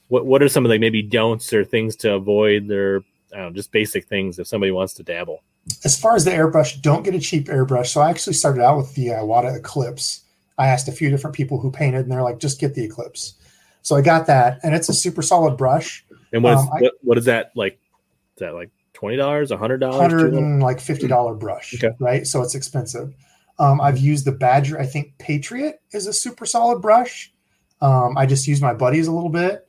what what are some of the maybe don'ts or things to avoid or know, just basic things if somebody wants to dabble. As far as the airbrush, don't get a cheap airbrush. So I actually started out with the uh, Eclipse. I asked a few different people who painted, and they're like, just get the Eclipse. So I got that, and it's a super solid brush. And what is Um, I- what, what is that like? Is that like twenty dollars, a hundred hundred dollars? and like fifty dollar brush, Okay. right? So it's expensive. Um, I've used the Badger. I think Patriot is a super solid brush. Um, I just use my buddies a little bit.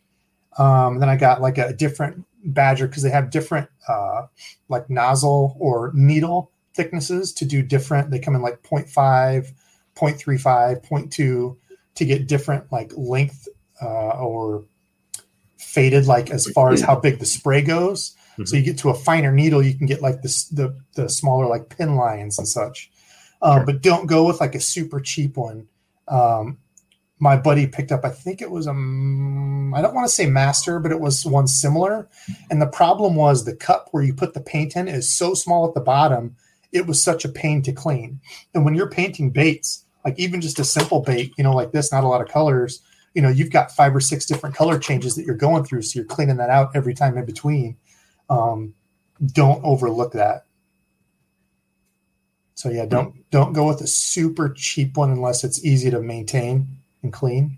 Um, then I got like a different Badger because they have different uh, like nozzle or needle thicknesses to do different. They come in like 0.5, 0.35, 0.2 to get different like length uh, or faded like as far as how big the spray goes. So you get to a finer needle, you can get like this the the smaller like pin lines and such. Um, Sure. But don't go with like a super cheap one. Um, my buddy picked up, I think it was a, mm, I don't want to say master, but it was one similar. And the problem was the cup where you put the paint in is so small at the bottom, it was such a pain to clean. And when you're painting baits, like even just a simple bait, you know, like this, not a lot of colors, you know, you've got five or six different color changes that you're going through. So you're cleaning that out every time in between. Um, don't overlook that. So yeah, don't don't go with a super cheap one unless it's easy to maintain and clean.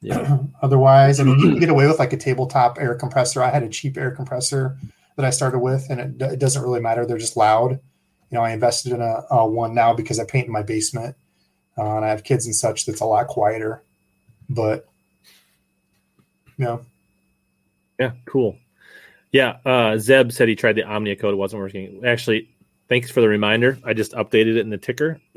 Yeah. Otherwise, I mean, you can get away with like a tabletop air compressor. I had a cheap air compressor that I started with, and it, it doesn't really matter. They're just loud. You know, I invested in a, a one now because I paint in my basement, uh, and I have kids and such. That's a lot quieter, but know, Yeah, cool. Yeah, uh, Zeb said he tried the Omnia code; it wasn't working. Actually, thanks for the reminder. I just updated it in the ticker.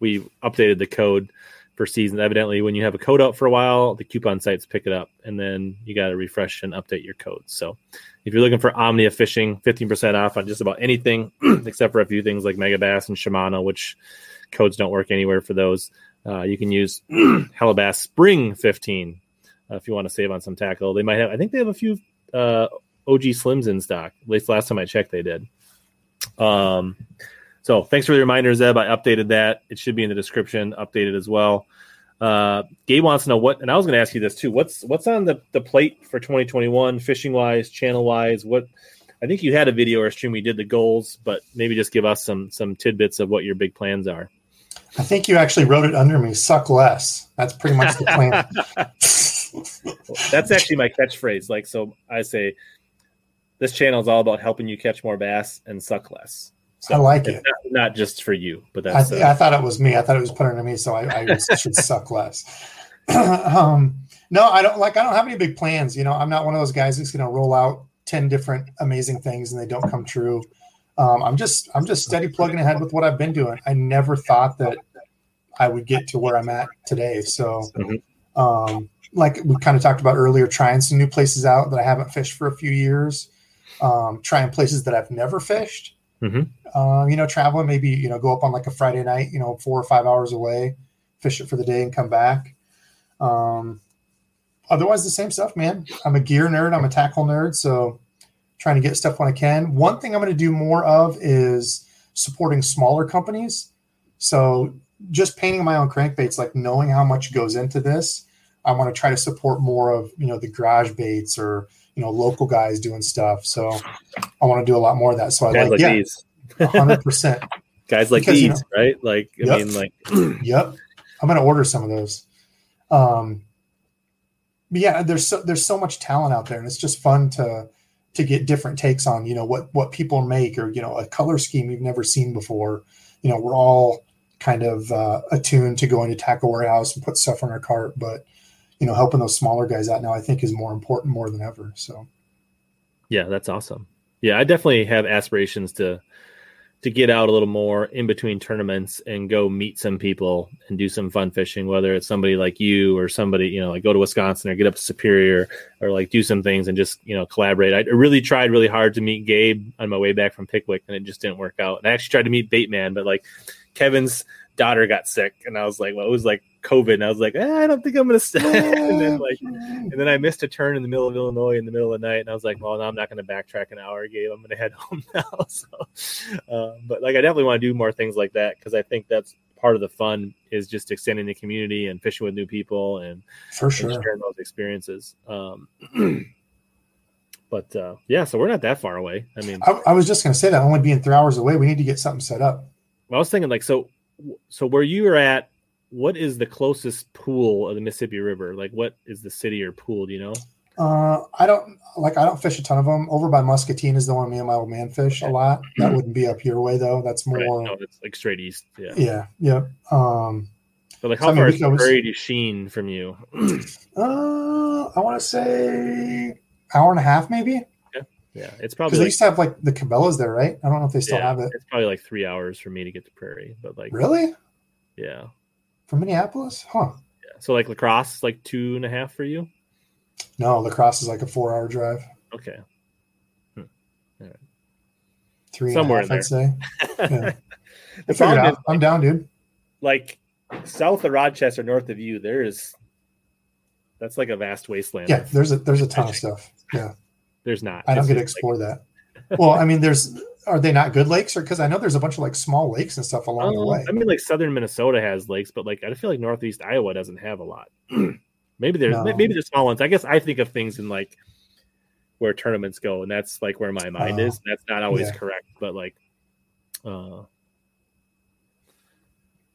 we updated the code for season. Evidently, when you have a code out for a while, the coupon sites pick it up, and then you got to refresh and update your code. So, if you're looking for Omnia fishing, 15% off on just about anything, except for a few things like Megabass and Shimano, which codes don't work anywhere for those. Uh, you can use Hellabass Spring 15 uh, if you want to save on some tackle. They might have. I think they have a few uh, OG Slims in stock. At least last time I checked, they did. Um, so thanks for the reminder, Zeb. I updated that. It should be in the description, updated as well. Uh, Gabe wants to know what, and I was going to ask you this too. What's what's on the, the plate for 2021, fishing wise, channel wise? What I think you had a video or a stream. We did the goals, but maybe just give us some some tidbits of what your big plans are. I think you actually wrote it under me. Suck less. That's pretty much the plan. That's actually my catchphrase. Like, so I say, this channel is all about helping you catch more bass and suck less. So I like it. Not, not just for you, but I, that's th- uh, I thought it was me. I thought it was put under me, so I, I should suck less. um, no, I don't like. I don't have any big plans. You know, I'm not one of those guys that's going to roll out ten different amazing things and they don't come true. Um, I'm just I'm just steady plugging ahead with what I've been doing. I never thought that I would get to where I'm at today. So, Mhm. um, like we kind of talked about earlier, trying some new places out that I haven't fished for a few years. Um, trying places that I've never fished. Mhm. Um, you know, traveling maybe you know go up on like a Friday night, you know, four or five hours away, fish it for the day and come back. Um, otherwise, the same stuff, man. I'm a gear nerd. I'm a tackle nerd, so trying to get stuff when I can. One thing I'm going to do more of is supporting smaller companies. So just painting my own crankbaits, like knowing how much goes into this, I want to try to support more of you know the garage baits or you know local guys doing stuff. So I want to do a lot more of that. So I guys like, like yeah, these, hundred percent. guys like Because, you these, right? Like, I Yep. mean, like, Yep, I'm going to order some of those. Um, but yeah, there's so there's so much talent out there, and it's just fun to to get different takes on you know what what people make or you know a color scheme you've never seen before. You know, we're all kind of uh, attuned to going to tackle warehouse and put stuff on our cart, but you know, helping those smaller guys out now, I think, is more important more than ever. So yeah, that's awesome. Yeah, I definitely have aspirations to to get out a little more in between tournaments and go meet some people and do some fun fishing, whether it's somebody like you or somebody, you know, like go to Wisconsin or get up to Superior or like do some things and just, you know, collaborate. I really tried really hard to meet Gabe on my way back from Pickwick and it just didn't work out. And I actually tried to meet Bateman, but like Kevin's daughter got sick and I was like, well, it was like COVID. And I was like, eh, I don't think I'm going to stay. and then like, and then I missed a turn in the middle of Illinois in the middle of the night, and I was like, "Well, no, I'm not going to backtrack an hour, Gabe. I'm going to head home now." So, uh, but like, I definitely want to do more things like that because I think that's part of the fun is just extending the community and fishing with new people and, for and sure, sharing those experiences. Um, but uh, yeah, so we're not that far away. I mean, I, I was just going to say that only being three hours away, we need to get something set up. I was thinking like so, so where you were at what is the closest pool of the Mississippi River? Like, what is the city or pool? Do you know? Uh, I don't like. I don't fish a ton of them. Over by Muscatine is the one me and my old man fish a lot. That wouldn't be up your way though. That's Right. more. No, it's like straight east. Yeah. Yeah. Yep. Um. But like, So, how I mean, far is always- Prairie du Chien from you? Uh, I want to say hour and a half maybe yeah, yeah. it's because probably they used to have like the Cabela's there, right? I don't know if they still yeah, have it. it's probably like three hours for me to get to Prairie. But like, Really? yeah, From Minneapolis? Huh. yeah. So like La Crosse, like two and a half for you. No, La Crosse is like a four-hour drive. Okay. Hmm. Three and a Somewhere half, in I'd say. Yeah. the Figure it problem is. I'm down, dude. like south of Rochester, north of you, there is that's like a vast wasteland. Yeah, there's a there's a ton of stuff. Yeah, There's not. I don't get to explore that. Well, I mean, there's are they not good lakes, or because I know there's a bunch of like small lakes and stuff along the Um, way. I mean, like southern Minnesota has lakes, but like I feel like northeast Iowa doesn't have a lot. maybe there's No. maybe there's small ones. I guess I think of things in like where tournaments go, and that's like where my mind Oh. is. That's not always Yeah. correct, but like, uh,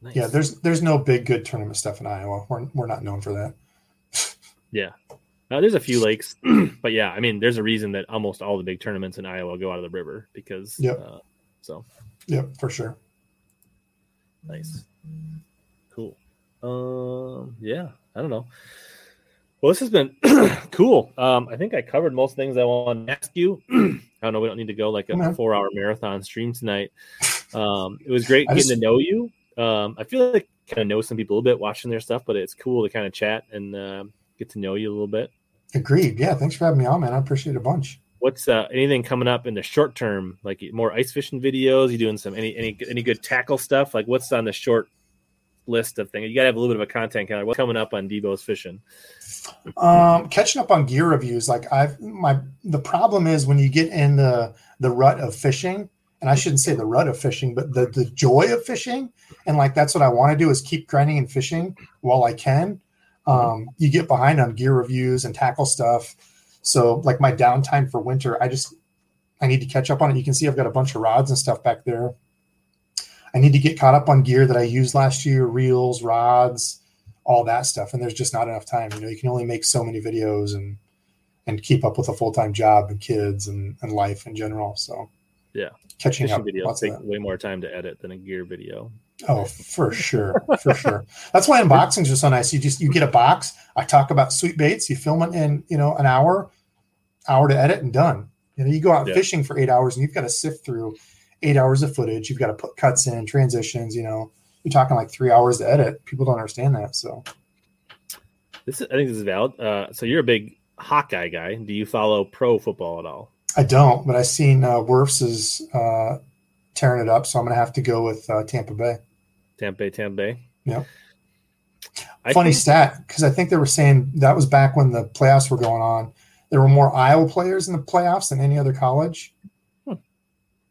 nice. Yeah, there's there's no big good tournament stuff in Iowa. We're we're not known for that. Uh, there's a few lakes, but yeah, I mean, there's a reason that almost all the big tournaments in Iowa go out of the river because. Yep. Uh, so Yep, for sure. nice, cool. Um, yeah, I don't know. Well, this has been cool. Um, I think I covered most things I want to ask you. I don't know. We don't need to go like a Okay. four-hour marathon stream tonight. Um, it was great getting just- to know you. Um, I feel like kind of know some people a little bit watching their stuff, but it's cool to kind of chat and uh, get to know you a little bit. Agreed. Yeah, thanks for having me on, man. I appreciate it a bunch. What's uh, anything coming up in the short term? Like more ice fishing videos? You doing some any any any good tackle stuff? Like what's on the short list of things? You gotta have a little bit of a content calendar. What's coming up on Debo's fishing? Um, catching up on gear reviews, like I've my the problem is when you get in the the rut of fishing, and I shouldn't say the rut of fishing, but the the joy of fishing, and like that's what I want to do is keep grinding and fishing while I can. Um, you get behind on gear reviews and tackle stuff. So like my downtime for winter, I just I need to catch up on it. You can see I've got a bunch of rods and stuff back there. I need to get caught up on gear that I used last year, reels, rods, all that stuff. And there's just not enough time. You know, you can only make so many videos and and keep up with a full time job and kids and, and life in general. So Yeah. catching Fishing up. videos take way more time to edit than a gear video. Oh, for sure, for sure. That's why unboxings are so nice. You just you get a box. I talk about sweet baits. You film it in you know an hour, hour to edit and done. You know, you go out Yeah. fishing for eight hours and you've got to sift through eight hours of footage. You've got to put cuts in, transitions. You know, you're talking like three hours to edit. People don't understand that. So This is, I think this is valid. Uh, so you're a big Hawkeye guy. Do you follow pro football at all? I don't, but I've seen uh, Wirfs is uh, tearing it up. So I'm gonna have to go with uh, Tampa Bay. Tampa Bay, Tampa Bay. Yeah. I Funny think- stat because I think they were saying that was back when the playoffs were going on. There were more Iowa players in the playoffs than any other college. Hmm.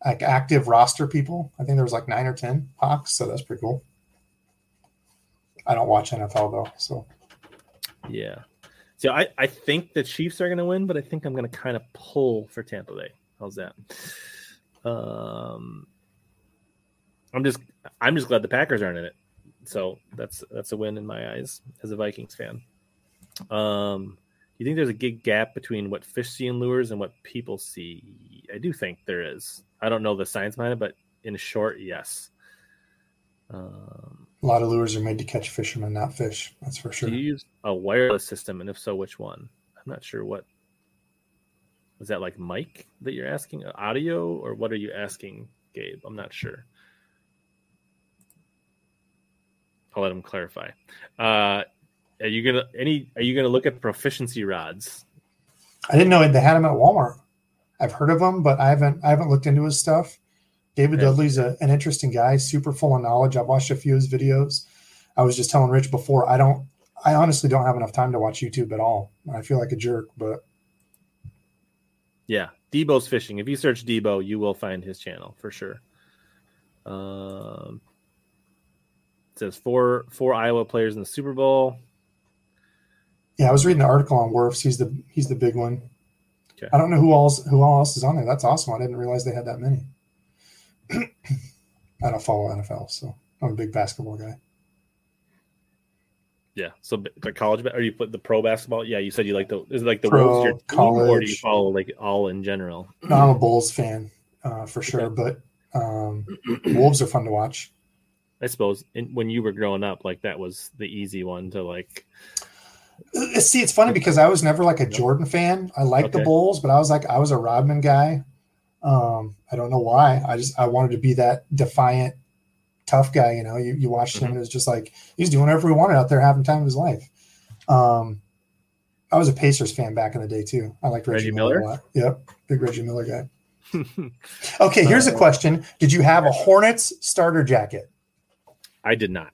Like active roster people. I think there was like nine or ten Hawks, so that's pretty cool. I don't watch NFL though, so Yeah. So I, I think the Chiefs are going to win, but I think I'm going to kind of pull for Tampa Bay. How's that? Um, I'm just I'm just glad the Packers aren't in it. So that's that's a win in my eyes as a Vikings fan. Um, do you think there's a big gap between what fish see in lures and what people see? I do think there is. I don't know the science behind it, but in short, yes. Um, a lot of lures are made to catch fishermen, not fish. That's for sure. do you use a wireless system, and if so, which one? I'm not sure what. Was that like mic that you're asking, audio, or what are you asking, Gabe? I'm not sure. I'll let him clarify. Uh, are you gonna any? Are you gonna look at Profishiency rods? I didn't know they had them at Walmart. I've heard of them, but I haven't I haven't looked into his stuff. David Okay. Dudley's a, an interesting guy, super full of knowledge. I've watched a few of his videos. I was just telling Rich before, I don't I honestly don't have enough time to watch YouTube at all. I feel like a jerk, but Yeah, Debo's fishing. If you search Debo, you will find his channel for sure. Um, says four four Iowa players in the Super Bowl. yeah, I was reading the article on Wirfs. He's the he's the big one. Okay. I don't know who else who all else is on there. That's awesome. I didn't realize they had that many. I don't follow NFL, so I'm a big basketball guy. Yeah. So the college or you put the pro basketball? Yeah, you said you like the is it like the Pro, Wolves your team, or do you follow like all in general? No, I'm a Bulls fan uh, for sure, but um, Wolves are fun to watch. I suppose in, when you were growing up, like that was the easy one to like. Uh, See, it's funny because I was never like a Jordan fan. I liked the Bulls, but I was like I was a Rodman guy. Um, I don't know why. I just I wanted to be that defiant, tough guy. You know, you, you watched him and it was just like he's doing whatever he wanted out there, having time of his life. Um, I was a Pacers fan back in the day too. I liked Reggie, Reggie Miller. Miller? a lot. Yep, big Reggie Miller guy. Okay, here's a question: Did you have a Hornets starter jacket? I did not.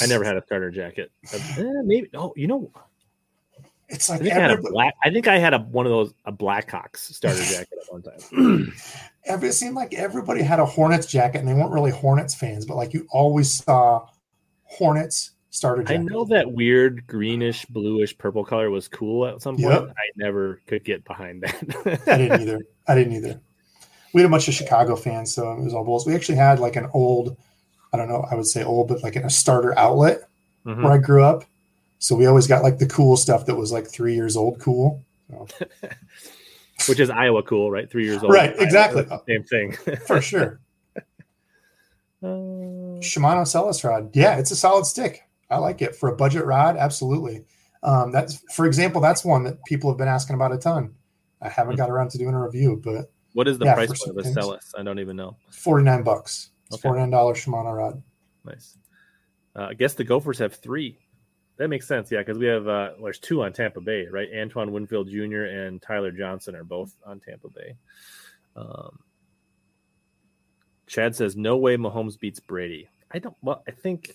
I never had a starter jacket. Uh, eh, maybe. Oh, you know, It's I like think I had a black. I think I had a one of those a Blackhawks starter jacket at one time. every, it seemed like everybody had a Hornets jacket, and they weren't really Hornets fans, but like you always saw Hornets starter I know that weird greenish, bluish, purple color was cool at some point. Yep. I never could get behind that. I didn't either. I didn't either. We had a bunch of Chicago fans, so it was all Bulls. We actually had like an old, I don't know, I would say old, but like in a starter outlet Mhm. where I grew up. So we always got like the cool stuff that was like three years old, cool. So, Which is Iowa cool, right? Three years old. Right, Iowa, exactly. Same thing. for sure. Uh, Shimano Sellus rod. Yeah, it's a solid stick. I like it for a budget rod. Absolutely. Um, that's for example, that's one that people have been asking about a ton. I haven't got around to doing a review, but what is the Yeah, price of a. Sellus? I don't even know. 49 bucks. It's Okay. $49 Shimano rod. Nice. Uh, I guess the Gophers have three. That makes sense, yeah, because we have uh, well, there's two on Tampa Bay, right? Antoine Winfield Jr. and Tyler Johnson are both on Tampa Bay. Um, Chad says, "No way Mahomes beats Brady." I don't. Well, I think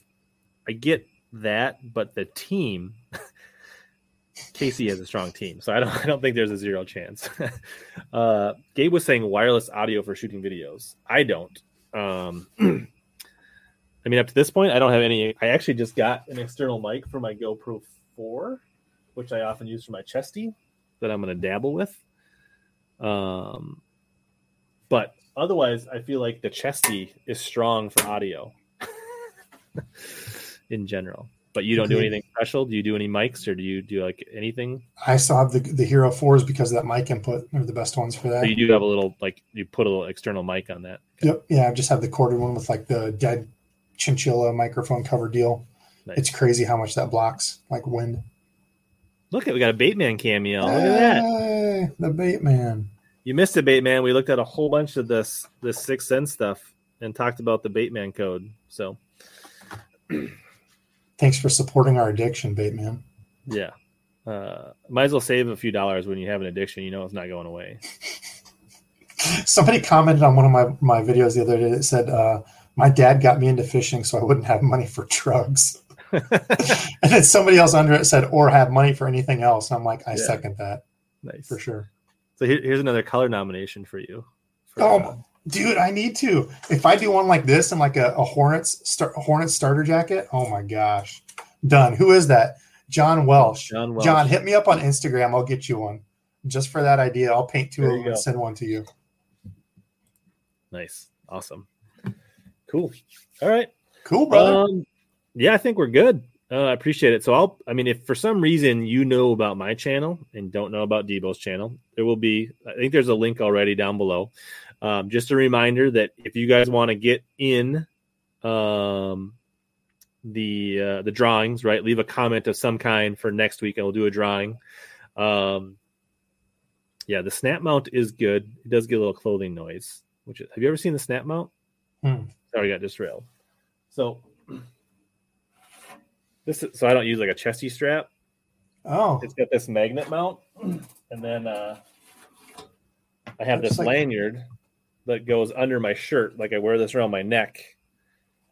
I get that, but the team, Casey has a strong team, so I don't. I don't think there's a zero chance. uh, Gabe was saying wireless audio for shooting videos. I don't. Um, I mean, up to this point, I don't have any. I actually just got an external mic for my GoPro 4, which I often use for my chesty that I'm going to dabble with. Um, but otherwise, I feel like the chesty is strong for audio in general. But you don't do mm-hmm. anything special. Do you do any mics or do you do like anything? I still have the, the Hero 4s because of that mic input. They're the best ones for that. So you do have a little like you put a little external mic on that. Yep. Yeah, I just have the corded one with like the dead chinchilla microphone cover deal. Nice. It's crazy how much that blocks, like wind. Look at we got a Bateman cameo. Look at that. The bait man. You missed it, Bateman. We looked at a whole bunch of this this six sense stuff and talked about the Bateman code. So Thanks for supporting our addiction, bait man. yeah. Uh, might as well save a few dollars when you have an addiction. You know it's not going away. Somebody commented on one of my, my videos the other day that said, uh, my dad got me into fishing so I wouldn't have money for drugs. and then somebody else under it said, or have money for anything else. And I'm like, I Yeah. second that nice. for sure. So here, here's another color nomination for you. For, Oh, uh, dude, I need to. If I do one like this and like a, a Hornets star, Hornets starter jacket, oh my gosh, done. Who is that? John Welsh. John Welsh. John, hit me up on Instagram. I'll get you one just for that idea. I'll paint two of them and send one to you. nice, awesome, cool. All right. Cool, brother. Um, yeah, I think we're good. Uh, I appreciate it. So I'll, I mean, if for some reason you know about my channel and don't know about Debo's channel, there will be, I think there's a link already down below. Um, just a reminder that if you guys want to get in um, the uh, the drawings, right, leave a comment of some kind for next week, and we'll do a drawing. Um, yeah, the snap mount is good. It does get a little clothing noise. Which is, have you ever seen the snap mount? Hmm. Sorry, I got disrailed. So this is, so I don't use like a chesty strap. oh, It's got this magnet mount, and then uh, I have Looks this like- lanyard that goes under my shirt. Like I wear this around my neck,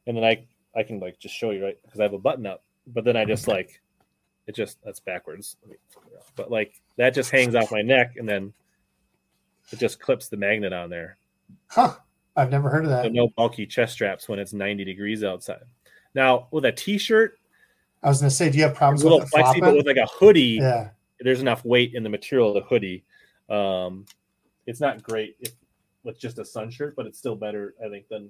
and then I I can like just show you right because I have a button up. But then I just like it just that's backwards. Let me figure it out. But like that just hangs off my neck, and then it just clips the magnet on there. huh. I've never heard of So that. no bulky chest straps when it's 90 degrees outside. Now with a t-shirt, I was going to say, do you have it's problems a little with it flexy, but with like a hoodie, Yeah. there's enough weight in the material of the hoodie. Um, it's not great if, with just a sun shirt, but it's still better, I think, than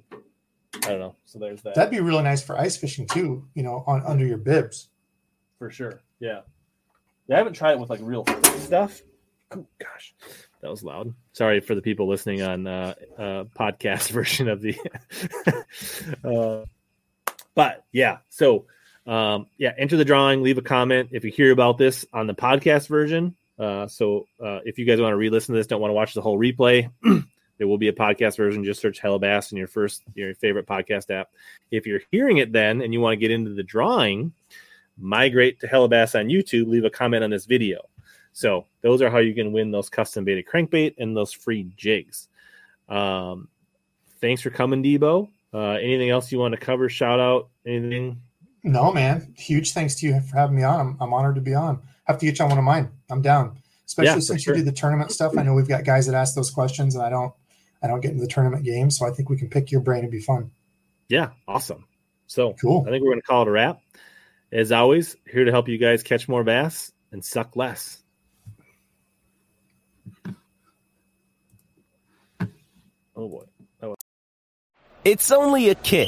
I don't know. So there's that. That'd be really nice for ice fishing too, you know, on under your bibs. for sure. Yeah. yeah. I haven't tried it with like real stuff. Oh, gosh, that was loud. Sorry for the people listening on uh, uh podcast version of the. uh, but yeah, so um, yeah, enter the drawing, leave a comment if you hear about this on the podcast version. Uh, so uh, if you guys want to re-listen to this, don't want to watch the whole replay, there will be a podcast version. Just search Hellabass in your first your favorite podcast app. If you're hearing it then and you want to get into the drawing, migrate to Hellabass on YouTube. Leave a comment on this video. So those are how you can win those custom baited crankbait and those free jigs. Um, thanks for coming, Debo. Uh, anything else you want to cover? Shout out anything? No, man. Huge thanks to you for having me on. I'm, I'm honored to be on. I Have to get you on one of mine. I'm down. Especially Yeah, since sure. you do the tournament stuff. I know we've got guys that ask those questions, and I don't. I don't get into the tournament game, so I think we can pick your brain and be fun. Yeah, awesome. So Cool. I think we're going to call it a wrap. As always, here to help you guys catch more bass and suck less. Oh boy. It's only a kick.